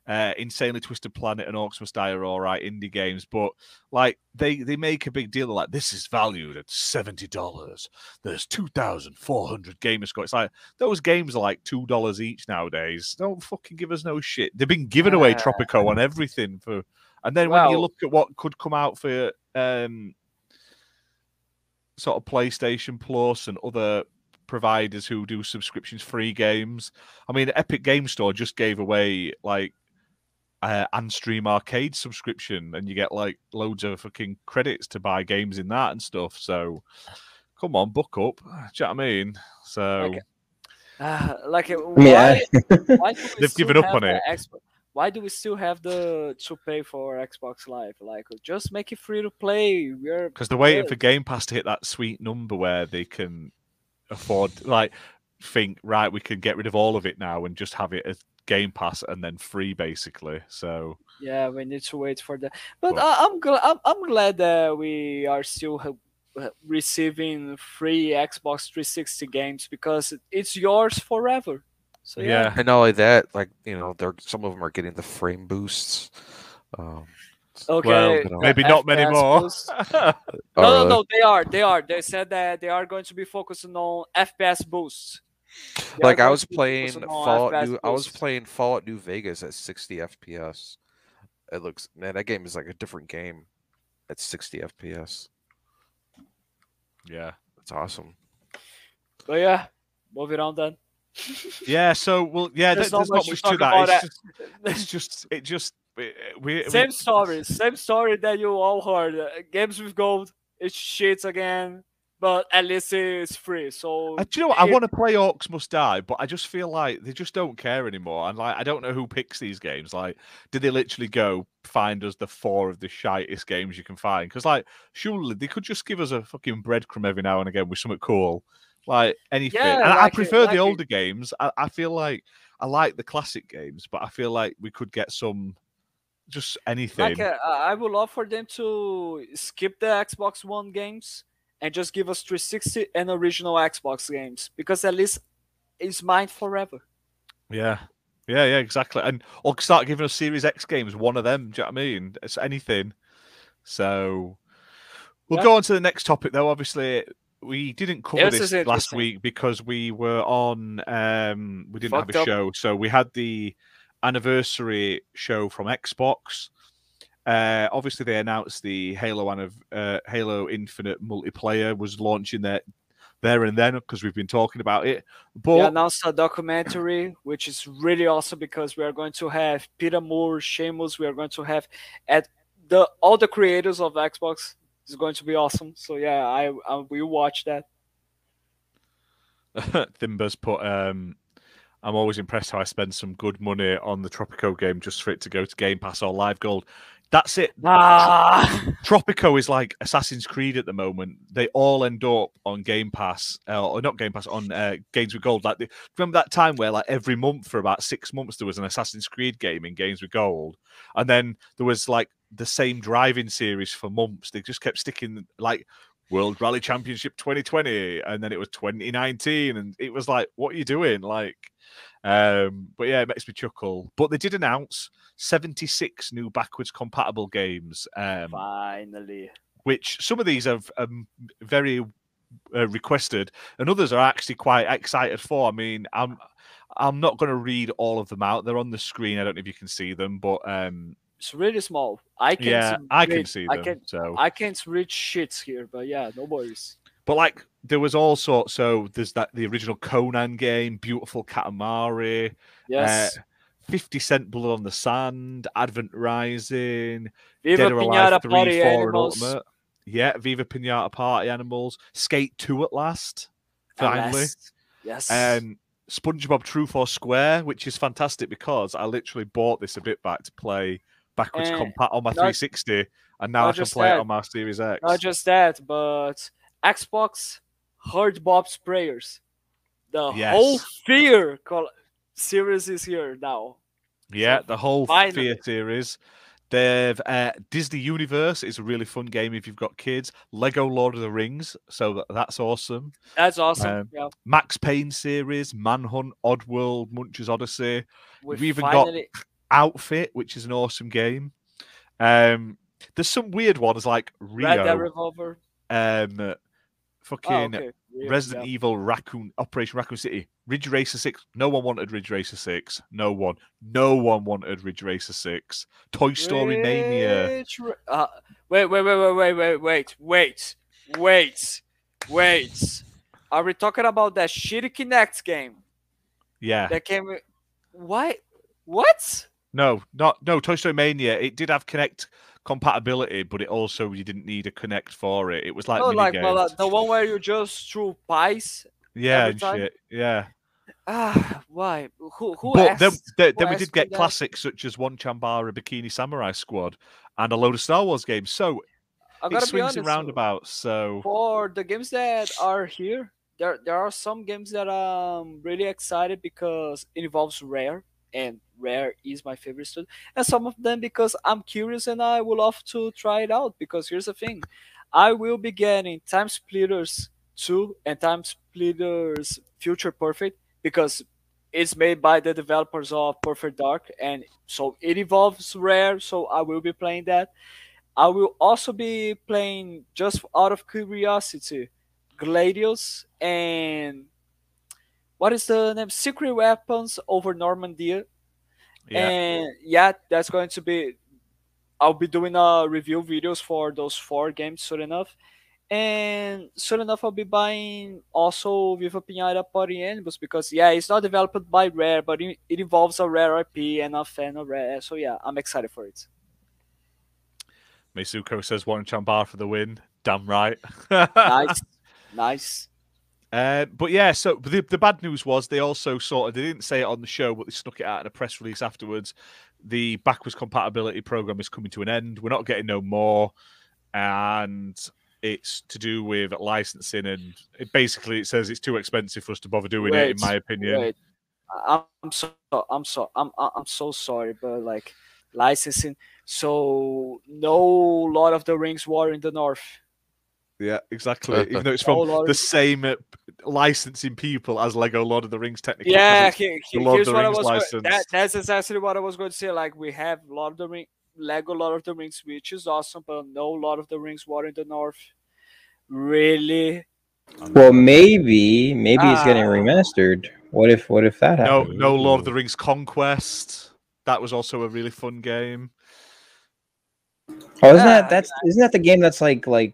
Uh, Insanely Twisted Planet and Orcs Must Die are all right indie games, but like they they make a big deal of like this is valued at seventy dollars. There's two thousand four hundred gamer score. It's like those games are like two dollars each nowadays. Don't fucking give us no shit. They've been giving away. Tropico on everything for, and then when you look at what could come out for um sort of PlayStation Plus and other providers who do subscriptions free games. I mean, Epic Game Store just gave away like uh, and stream arcade subscription, and you get like loads of fucking credits to buy games in that and stuff. So, come on, book up. Do you know what I mean? So, like uh, I mean, why, I- why They've given up on it. Xbox- why do we still have the to pay for Xbox Live? Like, just make it free to play. We're because they're waiting for Game Pass to hit that sweet number where they can afford, like, think right, we can get rid of all of it now and just have it as Game Pass and then free, basically. So, yeah, we need to wait for that. But Well- I, I'm glad. I'm, I'm glad that we are still ha- uh, receiving free Xbox 360 games because it's yours forever. So yeah, yeah. and not only that, like you know, they're some of them are getting the frame boosts. Um, okay. well, you know. maybe the not many more. boost. No, no, no, they are. They are. They said that they are going to be focusing on FPS boosts. They like I was playing focusing on Fallout New. I was playing Fallout New Vegas at 60 FPS. It looks man, that game is like a different game at 60 FPS. yeah. That's awesome. But yeah, moving on then. Yeah, so well, yeah, There's there's, not there's much to much to that. It's just, it's just, it just, we, we, same story, same story that you all heard. Uh, games with gold, it's shit again. But at least it's free. So Uh, do you know what? I it- want to play Orcs Must Die, but I just feel like they just don't care anymore. And like, I don't know who picks these games. Like, did they literally go find us the four of the shittest games you can find? Because like, surely they could just give us a fucking breadcrumb every now and again with something cool, like anything. Yeah, and I like it- prefer like the it. older games. I, I feel like I like the classic games, but I feel like we could get some, just anything. like uh, I would love for them to skip the Xbox One games and just give us 360 and original Xbox games because at least it's mine forever. Yeah. Yeah, yeah, exactly. And or start giving us Series X games, one of them. Do you know what I mean? It's anything. So we'll Yeah. go on to the next topic though. Obviously, we didn't cover This this last week because we were on um we didn't Fucked have a up. show. So we had the anniversary show from Xbox. Uh, obviously, they announced the Halo anniv- uh, Halo Infinite multiplayer was launching there, there and then because we've been talking about it. But They announced a documentary, which is really awesome because we are going to have Peter Moore, Shamus. We are going to have at the all the creators of Xbox. It's going to be awesome. So yeah, I, I will watch that. Thimber's put um I'm always impressed how I spend some good money on the Tropico game just for it to go to Game Pass or Live Gold. That's it. Ah, Tropico is like Assassin's Creed at the moment. They all end up on Game Pass, uh, or not Game Pass, on uh, Games with Gold. Like, the, remember that time where, like, every month for about six months there was an Assassin's Creed game in Games with Gold, and then there was like the same driving series for months. They just kept sticking like World Rally Championship 2020, and then it was 2019, and it was like, what are you doing? Like, um, but yeah, it makes me chuckle. But they did announce 76 new backwards compatible games. Um, finally. which some of these are um, very uh, requested, and others are actually quite excited for. I mean, I'm I'm not going to read all of them out. They're on the screen. I don't know if you can see them, but um, It's really small. I can't. yeah, I can read- see I them. can. So, I can't read shits here, but yeah, no worries. but like there was all sorts. So there's that the original Conan game, Beautiful Katamari, Yes. uh, Fifty Cent Blood on the Sand, Advent Rising, Viva Dead or Alive Pinata Three, Party Four, and Animals. Ultimate. Yeah, Viva Pinata Party Animals, Skate Two at last, finally. Yes. Um, SpongeBob Truth or Square, which is fantastic because I literally bought this a bit back to play backwards Eh, compat on my not- 360, and now I can play it on my Series X. Not just that, but Xbox heard Bob's prayers. The whole Fear series is here now. yeah, so the whole finally. Fear series. They've uh, Disney Universe is a really fun game if you've got kids. Lego Lord of the Rings, so that's awesome. That's awesome. Um, yeah, Max Payne series, Manhunt, Oddworld, Munch's Oddysee. we we've even got finally Outfit, which is an awesome game. Um, there's some weird ones like Rio, Revolver. um, Oh, fucking okay. Rio, Resident yeah. Evil Raccoon Operation Raccoon City, Ridge Racer Six. No one wanted Ridge Racer Six. No one. No one wanted Ridge Racer Six. Toy Story Mania. Ridge Ra- Uh, wait, wait, wait, wait, wait, wait, wait, wait, wait, wait. Are we talking about that shitty Kinect game Yeah. that came? Why? What? No, not no Toy Story Mania. It did have Kinect compatibility, but it also you didn't need a Kinect for it. It was like oh, like well, uh, the one where you just threw pies. yeah, and shit. Yeah. Ah, why? Who? Who but then, asked? then, who then we did get that? classics such as Onechanbara Bikini Samurai Squad and a load of Star Wars games. So I it gotta be swings honest. and roundabouts. So For the games that are here, there there are some games that I'm really excited because it involves Rare, and Rare is my favorite studio. And some of them because I'm curious and I would love to try it out. Because here's the thing, I will be getting Time Splitters 2 and Time Splitters Future Perfect because it's made by the developers of Perfect Dark, and so it involves Rare. So I will be playing that. I will also be playing just out of curiosity, Gladius and what is the name? Secret Weapons over Normandy. Yeah, And yeah, that's going to be. I'll be doing uh, review videos for those four games soon enough. And soon enough, I'll be buying also Viva Pinata Party Animals because, yeah, it's not developed by Rare, but it, involves a Rare IP and a fan of Rare. So, yeah, I'm excited for it. Misuko says One champ bar for the win. Damn right. Nice. Nice. Uh, but yeah, so the, the bad news was they also sort of they didn't say it on the show, but they snuck it out in a press release afterwards. The backwards compatibility program is coming to an end. We're not getting no more, and it's to do with licensing and it basically it says it's too expensive for us to bother doing it. In my opinion, Wait, I'm so I'm so I'm I'm so sorry, but like licensing. So no Lord of the Rings War in the North. Yeah, exactly. Even though it's from No Lord the same uh, licensing people as Lego Lord of the Rings, technically. Yeah, it's he, he- the Lord of here's the what I Rings was. Going, license. that, that's exactly what I was going to say. Like we have Lord of the Ring, Lego Lord of the Rings, which is awesome, but no Lord of the Rings War in the North. Really? Well, maybe maybe it's getting Ah. remastered. What if what if that no, happened? no Lord of the Rings Conquest. That was also a really fun game. Oh, isn't Yeah, that that's isn't that the game that's like like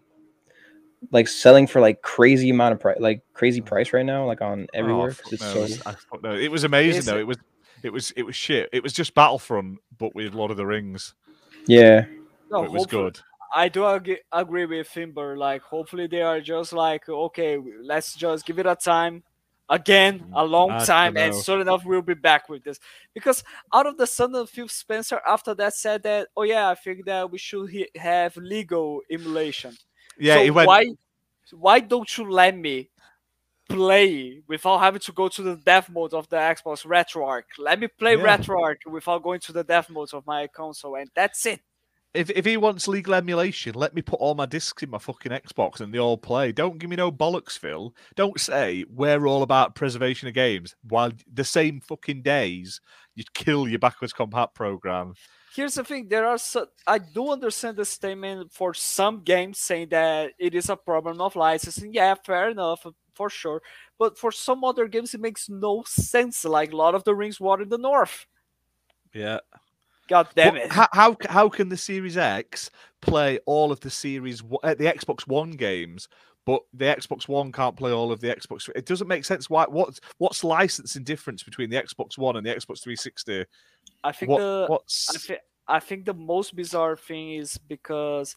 like selling for like crazy amount of price, like crazy mm. price right now, like on oh, everywhere? Oh, 'cause fuck it's no, so it's- I no. It was amazing Is though. it- It was it was it was shit. It was just Battlefront, but with Lord of the Rings. yeah. No, it was good. I do ag- agree with Timber. Like, hopefully they are just like, okay, let's just give it a time. Again, mm, a long I time, and soon enough we'll be back with this. Because out of the sudden, Phil Spencer after that said that, oh yeah, I think that we should he- have legal emulation. Yeah, so went. why, why don't you let me play without having to go to the dev mode of the Xbox RetroArch? Let me play Yeah. RetroArch without going to the dev mode of my console, and that's it. If if he wants legal emulation, let me put all my discs in my fucking Xbox and they all play. Don't give me no bollocks, Phil. Don't say we're all about preservation of games while the same fucking days you kill your backwards compat program. here's the thing there are so, i do understand the statement for some games saying that it is a problem of licensing yeah fair enough for sure but for some other games it makes no sense like lord of the rings war in the north Yeah. God damn it How, how how can the Series X play all of the Series uh, the Xbox One games, but the Xbox One can't play all of the Xbox? It doesn't make sense. Why? What's what's licensing difference between the Xbox One and the Xbox 360? i think What, the what's I, thi- I think the most bizarre thing is because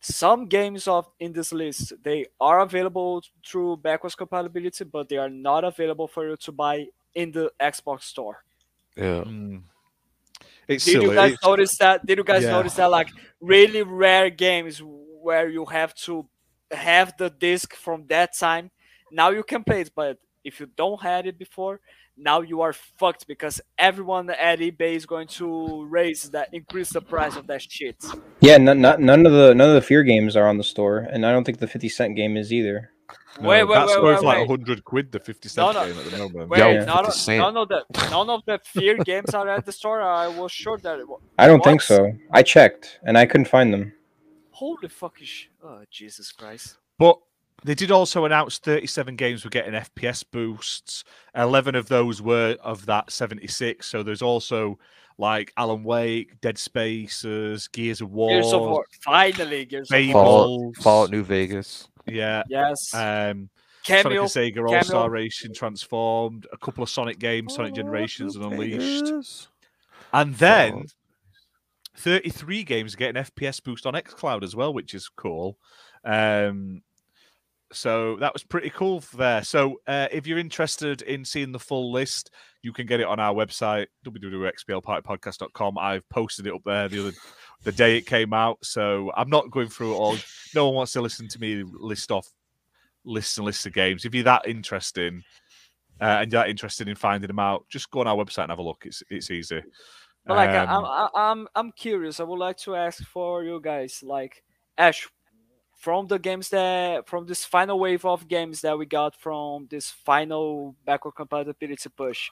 some games of in this list they are available through backwards compatibility but they are not available for you to buy in the xbox store Yeah. Hmm. It's Did silly. you guys It's- notice that? Did you guys Yeah. notice that? Like really rare games where you have to have the disc from that time. Now you can play it, but if you don't had it before, now you are fucked because everyone at eBay is going to raise that, increase the price of that shit. Yeah, none, not, none of the none of the fear games are on the store, and I don't think the fifty cent game is either. No, wait, wait, that's wait, worth wait, like wait. hundred quid. The fifty No, cent no. game at the moment. Wait, Yo, none, of, none of the none of the fear games are at the store. I was sure that. It, wa- I don't think so. I checked and I couldn't find them. holy fucking sh- Oh Jesus Christ! But they did also announce 37 games were getting FPS boosts. 11 of those were of that 76. So there's also like Alan Wake, Dead Spaces, Gears of War, Gears of War. Finally, Gears of War. Fallout, Fallout New Vegas. Yeah. Yes. Um, Cameo. Sonic and Sega All Star Racing Transformed, a couple of Sonic games, Sonic Generations and Unleashed. And then Fallout. 33 games are getting FPS boost on xCloud as well, which is cool. Um, so that was pretty cool there. So uh, if you're interested in seeing the full list, you can get it on our website, www.xplpartypodcast.com. I've posted it up there the other the day it came out. So I'm not going through it all. No one wants to listen to me list off lists and lists of games. If you're that interesting uh, and you're that interested in finding them out, just go on our website and have a look. It's it's easy. But like Um, I'm, I'm, I'm curious. I would like to ask for you guys, like Ash, from the games that, from this final wave of games that we got from this final backward compatibility push,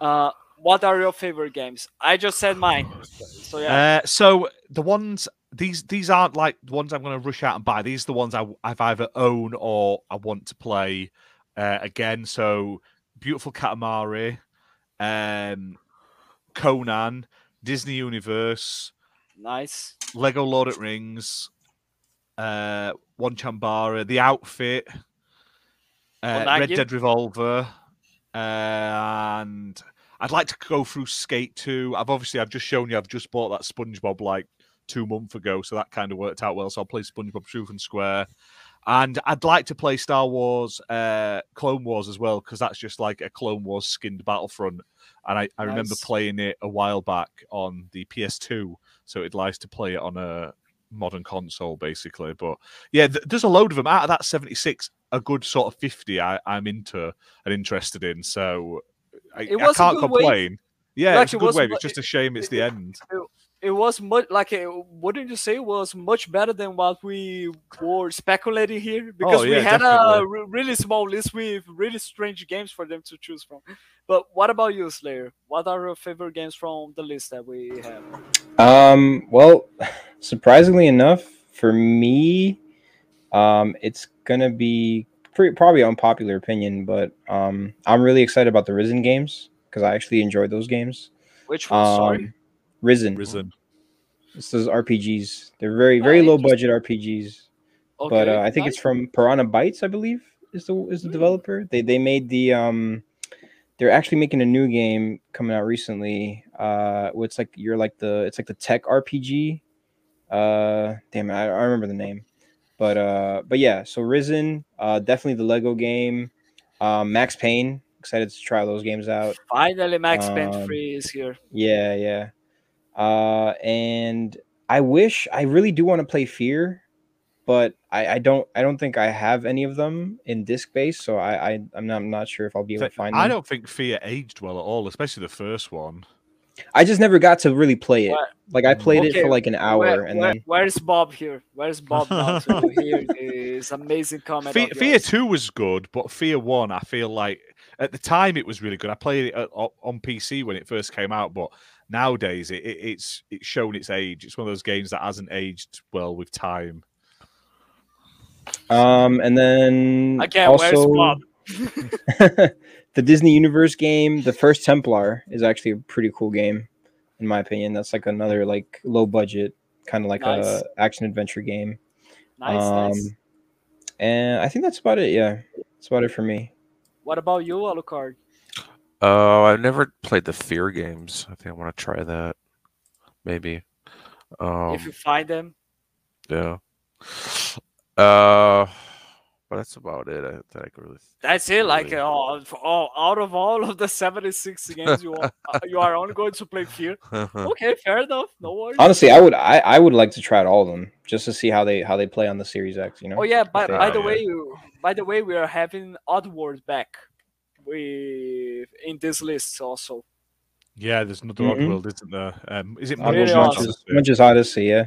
uh, what are your favorite games? I just said mine. So yeah, Uh, so the ones these these aren't like the ones I'm going to rush out and buy. These are the ones I, I've either own or I want to play uh, again. So beautiful Katamari, um, Conan, Disney Universe, nice. Lego Lord of Rings, uh, Onechanbara, The Outfit, uh, Red Unagi? Dead Revolver, uh, and I'd like to go through Skate 2. I've obviously I've just shown you I've just bought that SpongeBob like two months ago, so that kind of worked out well. So I'll play SpongeBob Truth and Square. And I'd like to play Star Wars uh, Clone Wars as well, because that's just like a Clone Wars skinned Battlefront. And I, I remember playing it a while back on the PS2, so it'd like to play it on a modern console, basically. But yeah, th- there's a load of them. Out of that 76, a good sort of 50 I, I'm into and interested in. So I, It I was a can't good wave. complain. Yeah, Like, it's a good was wave. mu- It's just a shame it's it- the it- end. it was much like it, wouldn't you say it was much better than what we were speculating here because Oh, yeah, we had a definitely. re- really small list with really strange games for them to choose from but what about you slayer what are your favorite games from the list that we have Um, well, surprisingly enough, for me, um, it's gonna be pretty, probably unpopular opinion, but um, I'm really excited about the Risen games because I actually enjoyed those games. which one sorry Um, Risen, Risen. It's those RPGs. They're very Oh, very low budget RPGs, okay but uh, I think nice. it's from Piranha Bytes, I believe, is the is the Hmm. developer. They they made the um, they're actually making a new game coming out recently. Uh, where it's like you're like the it's like the tech RPG. Uh, damn it, I, I remember the name, but uh, but yeah. So Risen, uh, definitely the Lego game. Um, Max Payne, excited to try those games out. finally max payne um, 3 is here Yeah, yeah. Uh, and I wish I really do want to play Fear, but I, I don't I don't think I have any of them in disc base, so I, I I'm not I'm not sure if I'll be able to find them. I don't think Fear aged well at all, especially the first one. I just never got to really play it. What? Like I played it for like an hour, Where- and where- then where's bob here where's bob now to hear this amazing comment Fear, Fear 2 was good, but Fear 1, I feel like at the time it was really good. I played it at, on PC when it first came out, but nowadays it, it, it's it's shown its age. It's one of those games that hasn't aged well with time. um and then again where's bob the Disney Universe game, the first Templar, is actually a pretty cool game, in my opinion. That's like another like low budget kind of like Nice. a action adventure game. nice um, nice And I think that's about it. Yeah, that's about it for me. what about you alucard Uh, I've never played the Fear games. I think I want to try that. Maybe. Um, if you find them yeah. Uh, but that's about it. I, that I could really. That's it. Like Really? uh, all, all, out of all of the seventy-six games, you are, uh, you are only going to play Fear. Okay, fair enough. No worries. Honestly, I would I, I would like to try out all of them just to see how they how they play on the Series X. You know. Oh yeah. By, they- by the Oh, yeah. way, you, by the way, we are having Oddworld back. We in this list also. Yeah, there's another Mhm. Oddworld, isn't there? Um, is it Oddworld Really Munch's. Munch's, Oddysee? Munch's Oddysee. Yeah.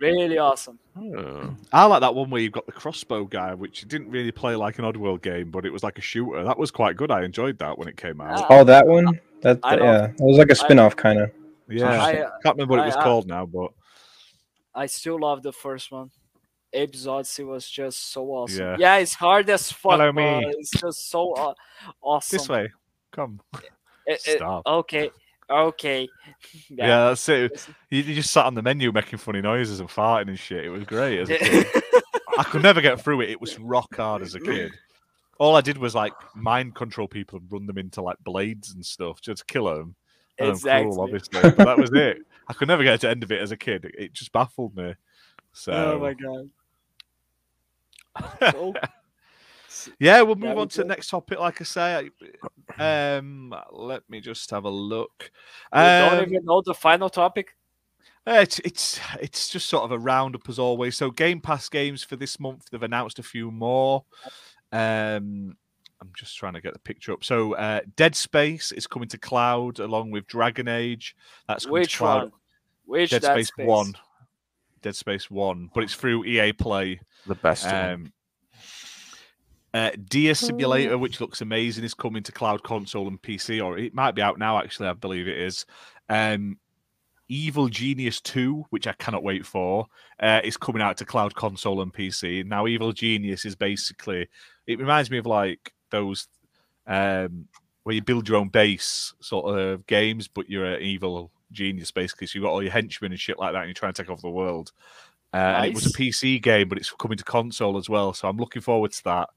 Really awesome. Oh. I like that one where you've got the crossbow guy, which didn't really play like an Oddworld game, but it was like a shooter. That was quite good. I enjoyed that when it came out. Oh, that one. That I love- yeah, it was like a spin off kind of. Yeah, I, I, can't remember what it was I- I- called now, but I still love the first one. Abe's Oddysee was just so awesome. Yeah. Yeah, it's hard as fuck, Follow me. it's just so uh, awesome. this way, come. It- it- Stop. okay, okay. Yeah, that's it. You, you just sat on the menu making funny noises and farting and shit. It was great as a kid. I could never get through it. It was rock hard as a kid. All I did was like mind control people and run them into like blades and stuff just kill them. And Exactly. cruel, obviously, but that was it. I could never get to the end of it as a kid. It, it just baffled me. Oh so Oh my god. So, yeah, we'll move we on to the next topic. Like I say, um, let me just have a look. we don't Um, even know the final topic. Uh, It's it's it's just sort of a roundup as always. So Game Pass games for this month, they've announced a few more. Um, I'm just trying to get the picture up. So uh, Dead Space is coming to cloud along with Dragon Age. That's coming to Which cloud. one? Which Dead Dead Space, Space? One. Dead Space One, but it's through EA Play. The best. one. Um, uh, Deer Simulator, which looks amazing, is coming to cloud console and PC, or it might be out now. Actually, I believe it is. Um, Evil Genius 2, which I cannot wait for, uh, is coming out to cloud console and PC. Now, Evil Genius is basically, it reminds me of like those um, where you build your own base sort of games, but you're an evil genius basically. So you've got all your henchmen and shit like that, and you're trying to take over the world. Uh, And it was a PC game, but it's coming to console as well. So I'm looking forward to that.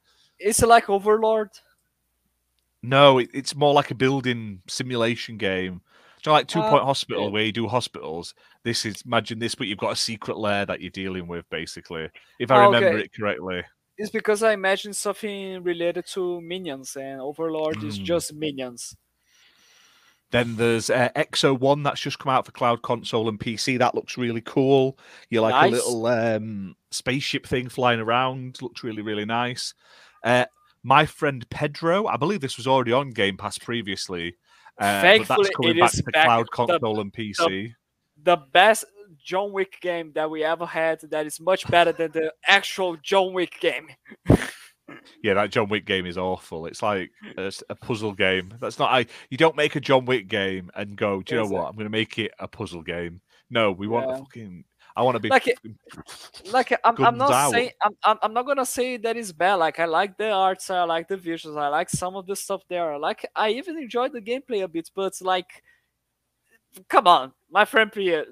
It's like Overlord. No, it, it's more like a building simulation game. Do you like Two Uh, Point Hospital, yeah. where you do hospitals? This is imagine this, but you've got a secret lair that you're dealing with, basically. If I Oh, remember okay. it correctly. It's because I imagine something related to minions, and Overlord is Mm. just minions. Then there's uh, Exo One that's just come out for cloud console and PC. That looks really cool. You're like Nice. a little um, spaceship thing flying around. Looks really really nice. Uh, my friend Pedro, I believe this was already on Game Pass previously. Uh, Thankfully, that's coming it back to back- cloud the- console and PC. The best John Wick game that we ever had that is much better than the actual John Wick game. Yeah, that John Wick game is awful. It's like a puzzle game. That's not. I. You don't make a John Wick game and go. Do you know Is it? what? I'm going to make it a puzzle game. No, we want a fucking. I want to be. Like it- Like I'm, I'm not out. saying I'm, I'm I'm not gonna say that is bad. Like I like the arts, I like the visuals, I like some of the stuff there. Like I even enjoyed the gameplay a bit, but like, come on, my friend Pie-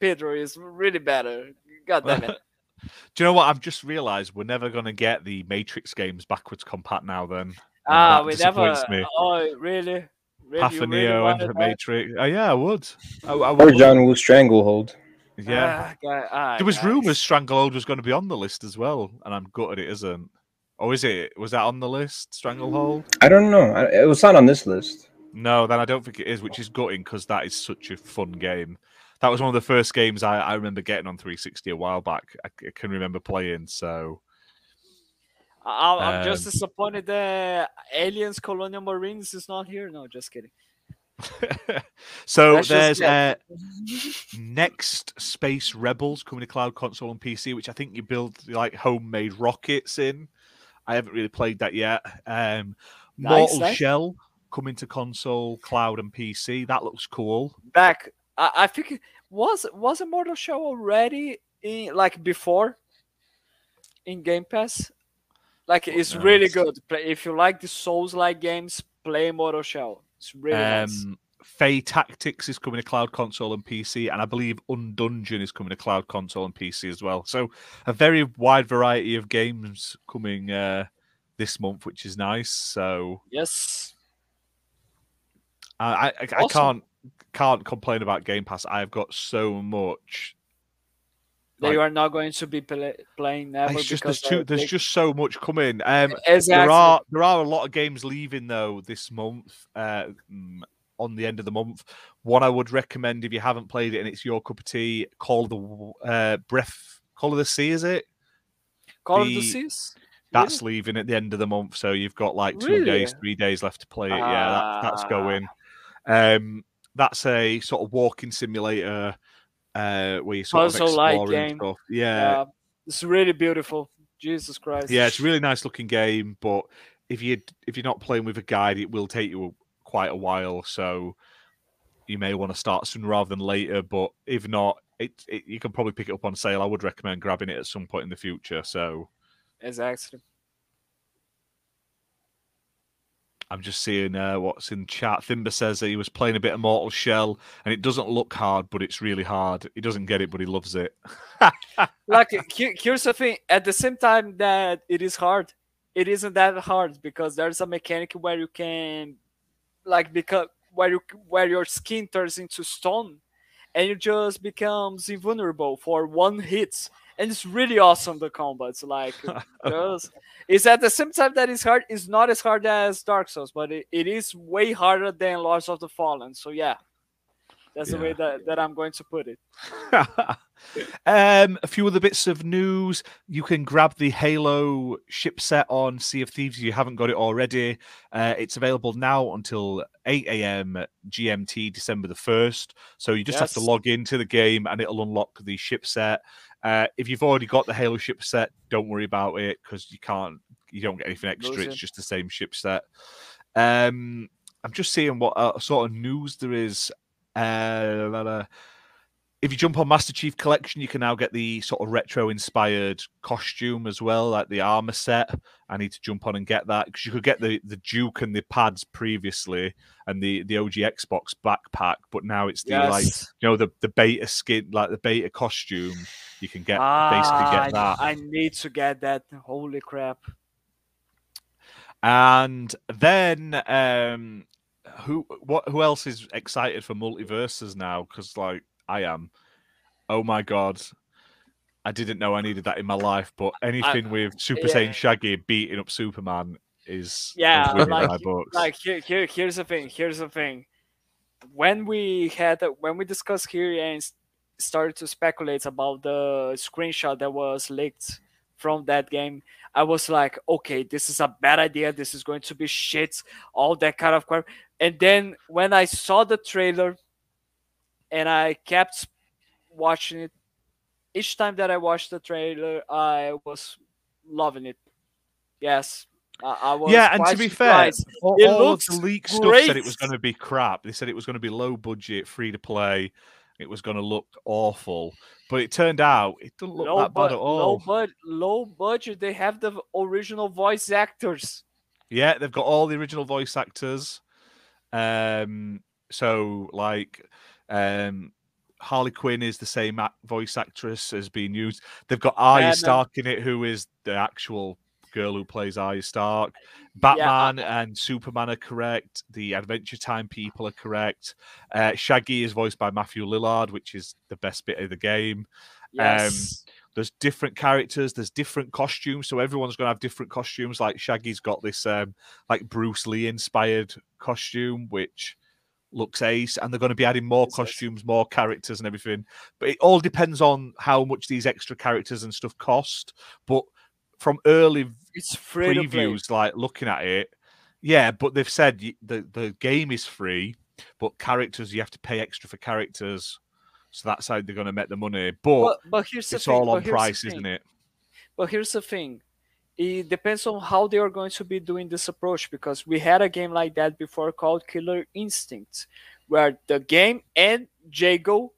Pedro is really better. God damn it. Do you know what? I've just realised we're never going to get the Matrix games backwards compat now. Then ah, that we never. disappoints me. Oh, really? Really, Path of Neo wanted and the? Matrix. Oh, yeah, I would. I, I Or would. John Woo Stranglehold. Yeah. Ah, guy- ah, there was guys. rumours Stranglehold was going to be on the list as well, and I'm gutted it isn't. Oh, is it? Was that on the list? Stranglehold? I don't know. It was not on this list. No, then I don't think it is, which is gutting because that is such a fun game. That was one of the first games I, I remember getting on 360 a while back. I can remember playing. So I- I'm just Um, disappointed that Aliens Colonial Marines is not here. No, just kidding. so That's there's uh, next Space Rebels coming to cloud console and PC, which I think you build like homemade rockets in. I haven't really played that yet. Um, Nice, Mortal nice. Shell coming to console, cloud, and PC. That looks cool. back. I, I think was was a Mortal Shell already in like before in Game Pass. Like it's really good. If you like the Souls like games, play Mortal Shell. It's really nice. Um, Fae Tactics is coming to cloud console and PC, and I believe Undungeon is coming to cloud console and PC as well. So a very wide variety of games coming uh, this month, which is nice. So Yes. I, I, I I can't can't complain about Game Pass. I've got so much. That Like- are not going to be play, playing never It's just there's too, there's big. just so much coming. Um, exactly. there are there are a lot of games leaving though this month. Uh, mm, on the end of the month, one I would recommend if you haven't played it and it's your cup of tea, Call the uh, Breath, Call of the Sea, is it? Call of the- the Seas. That's leaving at the end of the month, so you've got like two Really? days, three days left to play it. yeah, that, that's Ah. going. Um, that's a sort of walking simulator uh, where you sort of Puzzle-like exploring game. stuff. Yeah, Uh, it's really beautiful. Jesus Christ. yeah, it's a really nice looking game, but if you if you're not playing with a guide, it will take you quite a while. So you may want to start sooner rather than later. But if not, it, it you can probably pick it up on sale. I would recommend grabbing it at some point in the future. So exactly. I'm just seeing uh, what's in chat. Thimber says that he was playing a bit of Mortal Shell, and it doesn't look hard, but it's really hard. He doesn't get it, but he loves it. like here's the thing at the same time that it is hard it isn't that hard because there's a mechanic where you can like because where you where your skin turns into stone and you just becomes invulnerable for one hit and it's really awesome the combats like it's at the same time that it's hard it's not as hard as dark souls but it, it is way harder than lords of the fallen so yeah that's the way that, that i'm going to put it um, a few other bits of news. You can grab the Halo ship set on Sea of Thieves if you haven't got it already. Uh, it's available now until 8 a.m. GMT, December the 1st. So you just have to log into the game and it'll unlock the ship set. Uh, if you've already got the Halo ship set, don't worry about it because you can't, you don't get anything extra. It's just the same ship set. Um, I'm just seeing what uh, sort of news there is. Uh, if you jump on Master Chief Collection, you can now get the sort of retro inspired costume as well, like the armor set. I need to jump on and get that because you could get the the Duke and the pads previously and the the OG Xbox backpack, but now it's the like you know the the beta skin, like the beta costume. You can get basically Ah, get that. I, I need to get that. Holy crap! And then um, who what who else is excited for MultiVersus now? Because like I am. Oh my god. I didn't know I needed that in my life, but anything with Super yeah. Saiyan Shaggy beating up Superman is Yeah, like- like here, here here's the thing here's the thing when we had when we discussed here and started to speculate about the screenshot that was leaked from that game i was like okay this is a bad idea this is going to be shit all that kind of crap and then when i saw the trailer and i kept watching it each time that i watched the trailer i was loving it yes i, I was yeah, and to be fair, surprised. all, It all of the looks leak stuff said it was going to be crap. They said it was going to be low budget, free to play. It was going to look awful, but it turned out it doesn't look low, that bad bu- at all. low, bud- low budget. They have the original voice actors. Yeah, they've got all the original voice actors. Um, so like, um, Harley Quinn is the same voice actress as being used. They've got Arya Stark in it, who is the actual girl who plays Arya Stark. Batman and Superman are correct. The Adventure Time people are correct. Uh, Shaggy is voiced by Matthew Lillard, which is the best bit of the game. Yes. there's different characters there's different costumes so everyone's going to have different costumes like shaggy's got this um like bruce lee inspired costume which looks ace and they're going to be adding more costumes more characters and everything but it all depends on how much these extra characters and stuff cost but from early it's free previews like looking at it yeah but they've said the the game is free but characters you have to pay extra for characters so that's how they're going to make the money but But, but here's the it's thing. all on price, isn't it? But here's the thing. It depends on how they are going to be doing this approach because we had a game like that before called Killer Instinct, where the game and Jago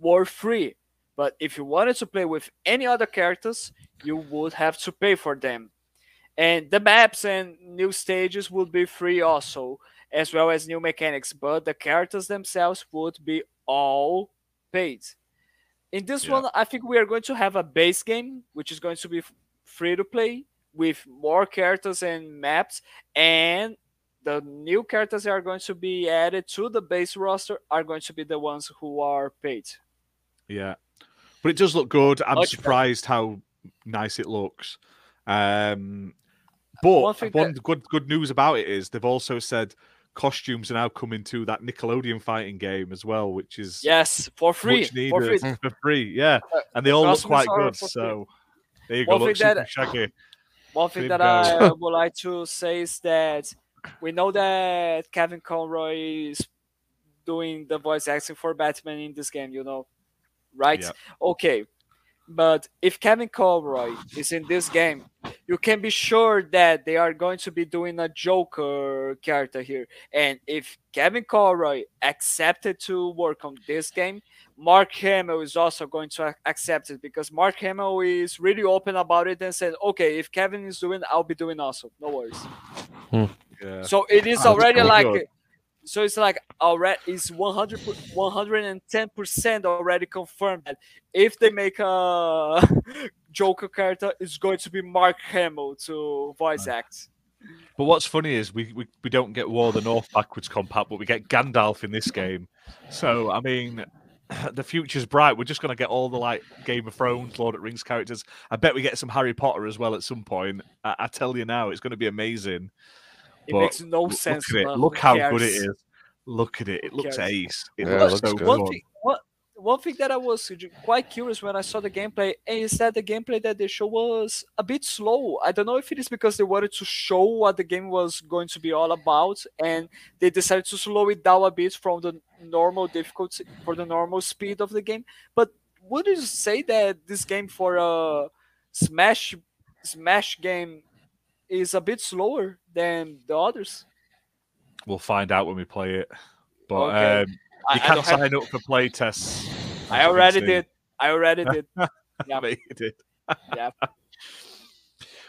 were free. But if you wanted to play with any other characters, you would have to pay for them. And the maps and new stages would be free also, as well as new mechanics. But the characters themselves would be all paid. In this Yeah. one, I think we are going to have a base game, which is going to be free to play with more characters and maps, and the new characters that are going to be added to the base roster are going to be the ones who are paid. Yeah, but it does look good. I'm Much better. surprised how nice it looks. Um, but One one, that- good good news about it is they've also said costumes are now coming to that Nickelodeon fighting game as well, which is Yes, for free. For free. for free. Yeah, Uh, and they all look quite good. So there you go. One Look, thing that- Shaggy. One thing Same that goes. I would like to say is that we know that Kevin Conroy is doing the voice acting for Batman in this game, you know, right? Yeah. Okay, but if Kevin Conroy is in this game, you can be sure that they are going to be doing a Joker character here. And if Kevin Conroy accepted to work on this game, Mark Hamill is also going to accept it because Mark Hamill is really open about it and said, "Okay, if Kevin is doing, I'll be doing also. No worries." Yeah. So it is already like, Good. So it's like already it's 100 110 percent already confirmed that if they make a Joker character, it's going to be Mark Hamill to voice act. But what's funny is we, we, we don't get War of the North backwards compat, but we get Gandalf in this game. So I mean, the future's bright. We're just gonna get all the like Game of Thrones, Lord of Rings characters. I bet we get some Harry Potter as well at some point. I, I tell you now, it's gonna be amazing. It But makes no Look sense. at it. Look who how good it is. Look at it. It looks ace. It Yeah, it looks looks so good. one thing, what, one thing that I was quite curious when I saw the gameplay is that the gameplay that they show was a bit slow. I don't know if it is because they wanted to show what the game was going to be all about, and they decided to slow it down a bit from the normal difficulty for the normal speed of the game. But would you say that this game for a Smash Smash game is a bit slower than the others? We'll find out when we play it. But Okay. um, you I can have- sign up for play tests. I already did. I already did. Yeah. you did. Yeah.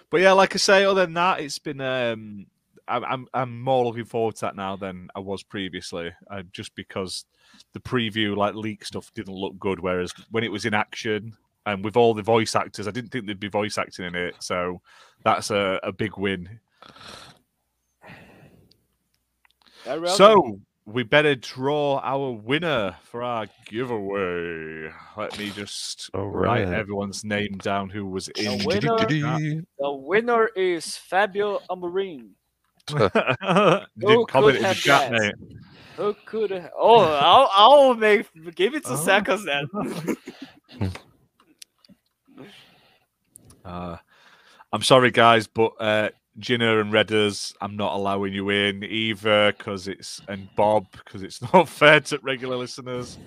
But yeah, like I say, other than that, it's been. Um, I'm, I'm I'm more looking forward to that now than I was previously, uh, just because the preview, like leak stuff, didn't look good. Whereas when it was in action and with all the voice actors, I didn't think there'd be voice acting in it. So that's a, a big win. Very well done. So we better draw our winner for our giveaway. Let me just All write everyone's name down who was in. The winner- the winner is Fabio Amorim. Didn't Who comment could in the have chat, mate. Who could? have- Oh, I'll, I'll make. Give it two Oh. seconds then. Uh, I'm sorry, guys, but uh, Ginner and Redders, I'm not allowing you in either because it's and Bob because it's not fair to regular listeners.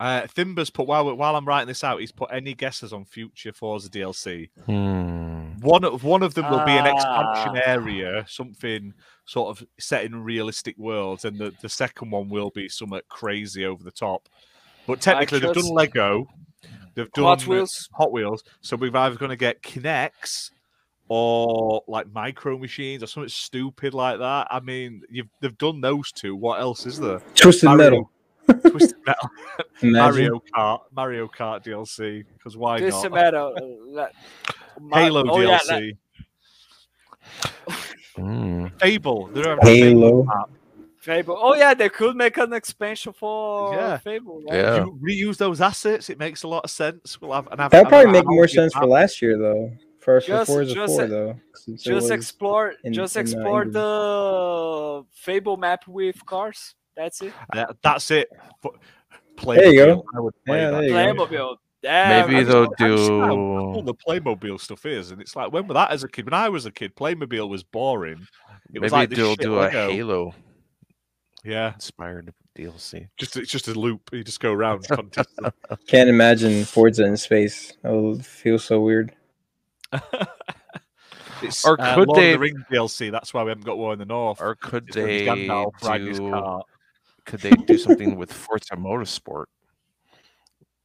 Uh, Thimber's put while while I'm writing this out, he's put any guesses on future Forza DLC. Hmm. One of one of them will be an expansion Ah. area, something sort of set in realistic worlds, and the, the second one will be somewhat crazy over the top. But technically, they've done Lego, they've done Hot Wheels. Hot Wheels, so we're either going to get K'NEX or like micro machines or something stupid like that. I mean, you've they've done those two. What else is there? Twisted Mario- Metal. Twisted Metal, Mario Kart, Mario Kart DLC. Because why This not? matter. uh, let- my- Halo oh, yeah, DLC. Fable. They don't have a Halo. Fable map. Fable. Oh yeah, they could make an expansion for Yeah. Fable. Right? Yeah. You reuse those assets. It makes a lot of sense. We'll have, and have, That'll have probably a make more sense for last year though. For, for Just- Forza just 4 though. Just explore. in- just in, explore England. the Fable map with cars. That's it. Yeah, that's it. But Playmobil, There you go. I would play Yeah, that. there you go. Playmobil. Yeah, Maybe I they'll just- I just know cool do. the Playmobil stuff is, and it's like when was that as a kid? When I was a kid, Playmobil was boring. It was Maybe like this they'll shit do a Lego. Halo Yeah, inspired DLC. just it's just a loop. You just go around. consistently. Can't imagine Forza in space. That would feel so weird. it's, Or uh, could Lord they- of the Rings DLC? That's why we haven't got War in the North. Or could It's they Gandalf do? Could they do something with Forza Motorsport?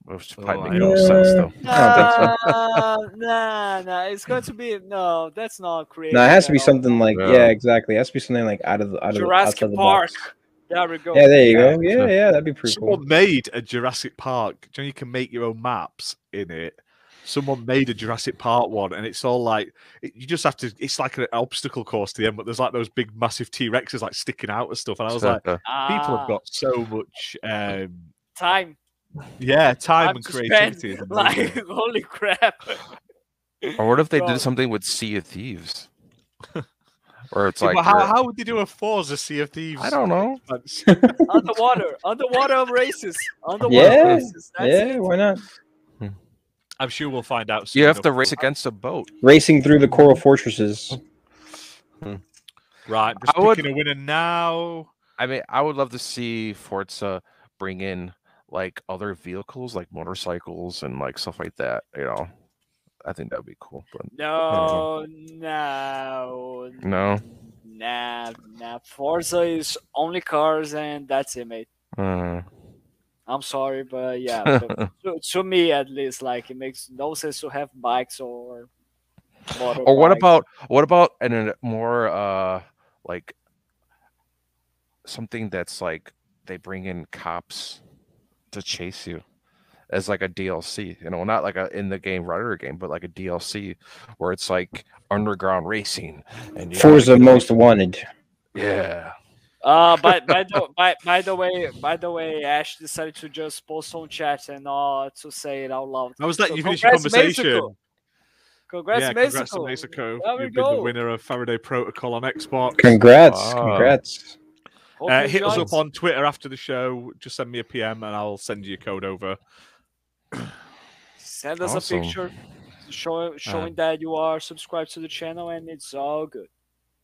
Which Oh, probably I make no don't sense though. I Nah, nah, nah. It's going to be no. That's not creative. No, it has to be something like Yeah. yeah, exactly. It has to be something like out of the out of the, Jurassic outside the Park. box. There we go. Yeah, there you Yeah. go. Yeah, yeah, that'd be pretty cool. Someone cool. made a Jurassic Park. Do you, know you can make your own maps in it. Someone made a Jurassic Park one, and it's all like it, you just have to. It's like an obstacle course to the end, but there's like those big, massive T Rexes like sticking out and stuff. And I was like, people Ah, have got so much, um, time. yeah, time Time and to spend, creativity. Like holy crap. or what if they did something with Sea of Thieves? Or it's Yeah, like how, how would they do a falls to Sea of Thieves? I don't know. Underwater, underwater races, underwater Yeah, races. That's yeah, it. why not? Hmm. I'm sure we'll find out. Soon You have to enough. race against a boat. Racing through the coral fortresses. Hmm. Right, I'm just I would- picking a winner now. I mean, I would love to see Forza bring in like other vehicles, like motorcycles and like stuff like that. You know, I think that would be cool. But No, no, no, nah, nah. Forza is only cars, and that's it, mate. uh, I'm sorry, but yeah, but to, to me at least, like it makes no sense to have bikes or. or what about what about and a more uh like something that's like they bring in cops to chase you as like a DLC, you know, not like a in the game runner game, but like a DLC where it's like underground racing and you gotta Forza get- Most Wanted. yeah. Uh, by by the by, by the way, by the way, Ash decided to just post on chat and not to say it out loud. I was letting So you finish your congrats, conversation. Mexico. Congrats, yeah, Mexico. congrats to Mexico. There You've been the winner of Faraday Protocol on Xbox. Congrats, Wow. congrats. Uh, you hit us up on Twitter after the show. Just send me a PM and I'll send you a code over. Send us Awesome. a picture show, uh, showing that you are subscribed to the channel, and it's all good.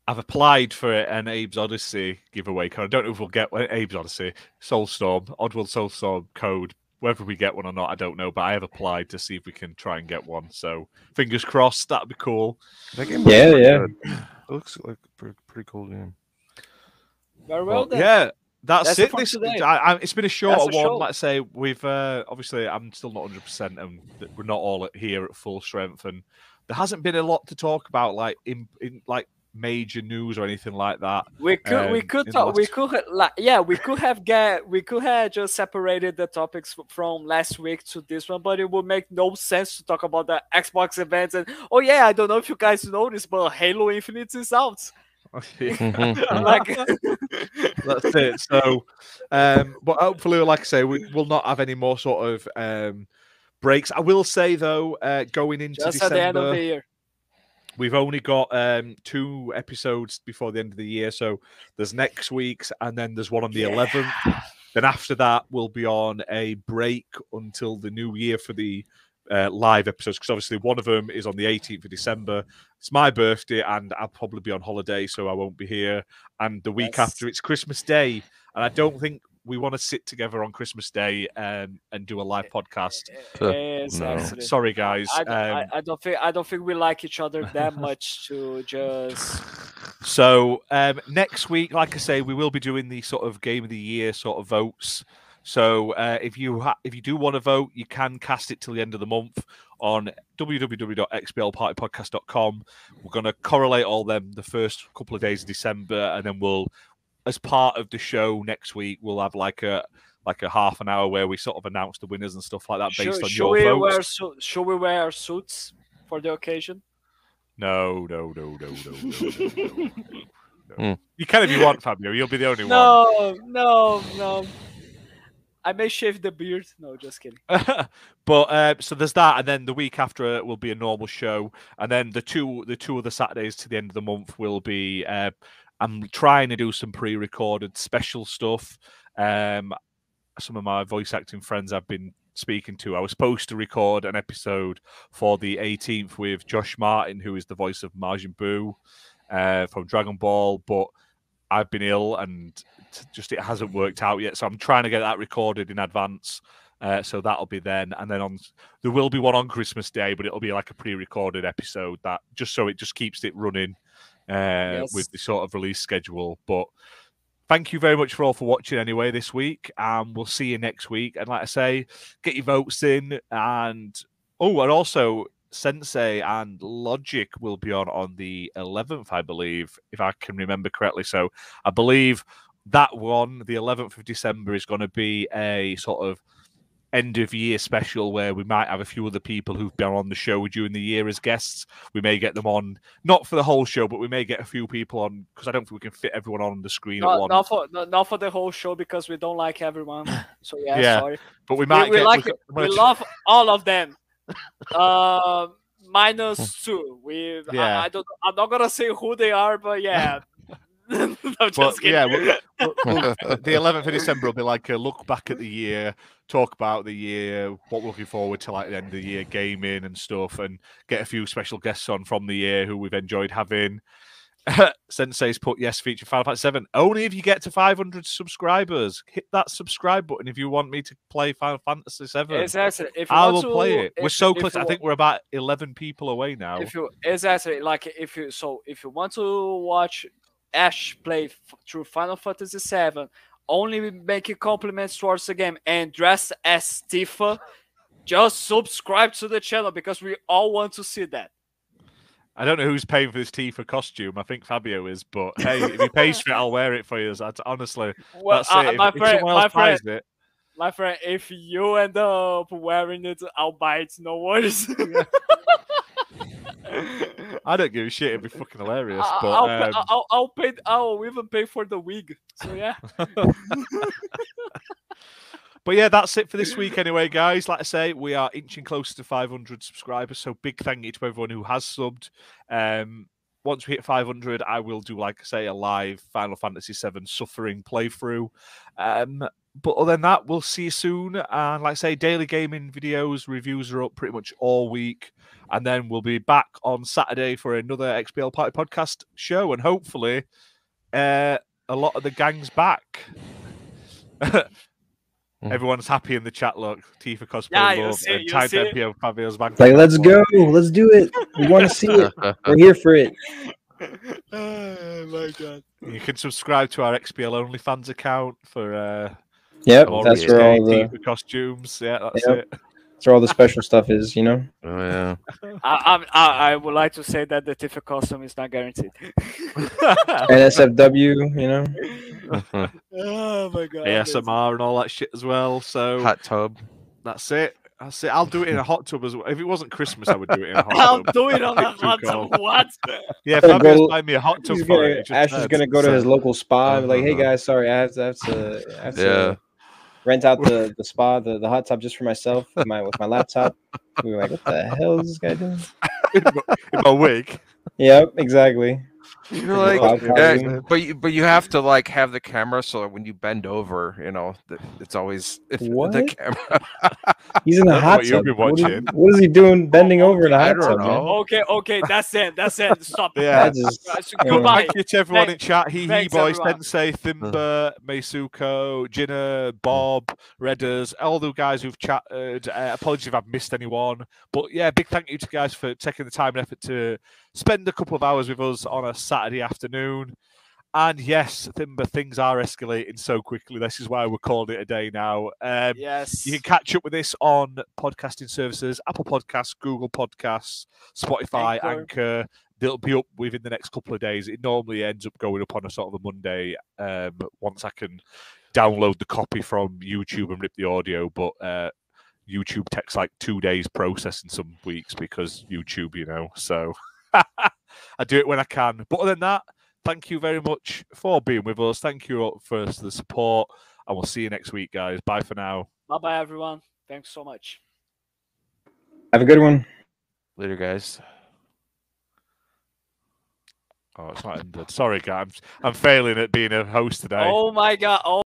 I've applied for an Abe's Oddysee giveaway code. I don't know if we'll get one. Abe's Oddysee, Soulstorm, Oddworld Soulstorm code. Whether we get one or not, I don't know. But I have applied to see if we can try and get one. So fingers crossed, that'd be cool. That game Yeah, looks pretty yeah. good. It looks like a pretty, pretty cool game. Very well, Well, then. yeah, that's, That's it This I, I, it's been a shorter That's a one. Like I say, we've uh, obviously I'm still not 100, percent and we're not all at, here at full strength, and there hasn't been a lot to talk about, like in, in like major news or anything like that. We could, we um, could in the talk. We could, like, yeah, we could have get, we could have just separated the topics from last week to this one, but it would make no sense to talk about the Xbox events. And oh yeah, I don't know if you guys noticed, but Halo Infinite is out. Yeah. Mhm. like, That's it. So, um, but hopefully, like I say, we will not have any more sort of um, breaks. I will say though, uh, going into just at the end of the year. we've only got um, two episodes before the end of the year. So there's next week's, and then there's one on the Yeah. 11th. Then after that, we'll be on a break until the new year for the uh, live episodes because obviously one of them is on the 18th of December. It's my birthday, and I'll probably be on holiday, so I won't be here. And the week Yes. after, it's Christmas Day, and I don't think we want to sit together on Christmas Day um, and do a live podcast. Uh, Exactly. Sorry, guys. I, don't- I, Um, I don't think I don't think we like each other that much to just So um, next week, like I say, we will be doing the sort of game of the year sort of votes. So uh, if you ha- if you do want to vote, you can cast it till the end of the month on www.xblpartypodcast.com. We're going to correlate all them the first couple of days of December, and then we'll, as part of the show next week, we'll have like a like a half an hour where we sort of announce the winners and stuff like that based should, on should your vote. Su- should we wear suits for the occasion? No, no, no, no, no, no. no, no, no. Mm. You can if you want, Fabio. You'll be the only no, one. No, no, no. I may shave the beard. No, just kidding. but uh, so there's that, and then the week after will be a normal show, and then the two the two other Saturdays to the end of the month will be. Uh, I'm trying to do some pre-recorded special stuff. Um, some of my voice acting friends I've been speaking to. I was supposed to record an episode for the 18th with Josh Martin, who is the voice of Majin Buu uh, from Dragon Ball, but I've been ill and just it hasn't worked out yet. So I'm trying to get that recorded in advance. Uh, so that'll be then, and then on there will be one on Christmas Day, but it'll be like a pre-recorded episode that just so it just keeps it running uh, Yes. with the sort of release schedule. But thank you very much for all for watching anyway this week, and we'll see you next week. And like I say, get your votes in, and oh, and also Sensei and Logic will be on on the 11th, I believe, if I can remember correctly. So I believe that one, the 11th of December, is going to be a sort of end of year special where we might have a few other people who've been on the show during the year as guests. We may get them on, not for the whole show, but we may get a few people on because I don't think we can fit everyone on the screen at Not, once. not for not, not for the whole show because we don't like everyone. So yeah, Yeah, sorry. but we We, might we get. like it. We love all of them. uh, minus two. We Yeah. I, I don't. I'm not gonna say who they are, but yeah. no, just But kidding. yeah, we'll- we'll- we'll- the 11th of December will be like a look back at the year, talk about the year, what we're looking forward to, like the end of the year gaming and stuff, and get a few special guests on from the year who we've enjoyed having. Sensei's put yes, feature Final Fantasy 7. Only if you get to 500 subscribers. Hit that subscribe button if you want me to play Final Fantasy 7. Exactly. If I want will play to- it. We're so close. I think we're about 11 people away now. if you exactly like if you so if you want to watch Ash play f- through Final Fantasy VII, only making compliments towards the game and dress as Tifa, just subscribe to the channel because we all want to see that. I don't know who's paying for this Tifa costume. I think Fabio is, but hey, if he pays for it, I'll wear it for you. That's honestly, Well, that's uh, it. My if friend, someone else friend, it, my friend, if you end up wearing it, I'll buy it. No worries. I don't give a shit. It'd be fucking hilarious. I- But I'll, pay, um, I'll, I'll pay. I'll even pay for the wig. So yeah. But yeah, that's it for this week anyway, guys. Like I say, we are inching closer to 500 subscribers. So big thank you to everyone who has subbed. Um, once we hit 500, I will do, like I say, a live Final Fantasy VII Suffering playthrough. Um, but other than that, we'll see you soon. And like I say, daily gaming videos, reviews are up pretty much all week. And then we'll be back on Saturday for another XBL Party podcast show. And hopefully, uh, a lot of the gang's back. Everyone's happy in the chat. Look, Tifa cosplay Yeah, love, see it, and you Time see it. Tempio, Fabio's bank. Like, let's go. Let's do it. We want to see it. We're here for it. oh my god. You can subscribe to our XBL OnlyFans account for uh, Yep, that's risque where all the Tifa costumes. Yeah, that's Yep. it. That's where all the special stuff is. You know. Oh yeah. I, I'm- I, I would like to say that the Tifa costume is not guaranteed. NSFW. You know. oh my god. ASMR and all that shit as well. So Hot tub. that's it. I'll say I'll do it in a hot tub as well. If it wasn't Christmas, I would do it in a hot I'll tub. do it on a It's hot cold. tub. What? Yeah, Gonna Fabio's go- buying me a hot tub He's for gonna, it. it. Ash is gonna go to his local spa and be like, "Hey Uh-huh. guys, sorry, I have to, I have to, I have to Yeah. Rent out the, the spa, the, the hot tub just for myself with my with my laptop." We were like, "What the hell is this guy doing?" in my- in my wig. Yep, exactly. You're like, Podcasting. eh, but you, but you have to like have the camera so that when you bend over, you know, it's always if the camera. He's in the I don't know hot tub. been What, is, what is he doing bending over in a I hot tub? Okay, okay, that's it. That's it. Stop. Yeah. That just- Yeah. Goodbye. Thank you to everyone in Thanks- chat. He he thanks, boys, everyone. Sensei, Thimba, Meisuko, Jinna, Bob, Redders, all the guys who've chatted. Uh, apologies if I've missed anyone. But yeah, big thank you to you guys for taking the time and effort to spend a couple of hours with us on a Saturday afternoon. And yes, Thimba, things are escalating so quickly. This is why we're calling it a day now. Um, Yes. You can catch up with this on podcasting services, Apple Podcasts, Google Podcasts, Spotify, Anchor. Anchor. They'll be up within the next couple of days. It normally ends up going up on a sort of a Monday um, once I can download the copy from YouTube and rip the audio. But uh, YouTube takes like two days processing some weeks because YouTube, you know. So I do it when I can. But other than that, thank you very much for being with us. Thank you for the support. And we'll see you next week, guys. Bye for now. Bye bye, everyone. Thanks so much. Have a good one. Later, guys. Oh, it's not ended. Sorry, guys. I'm, I'm failing at being a host today. Oh my god. Oh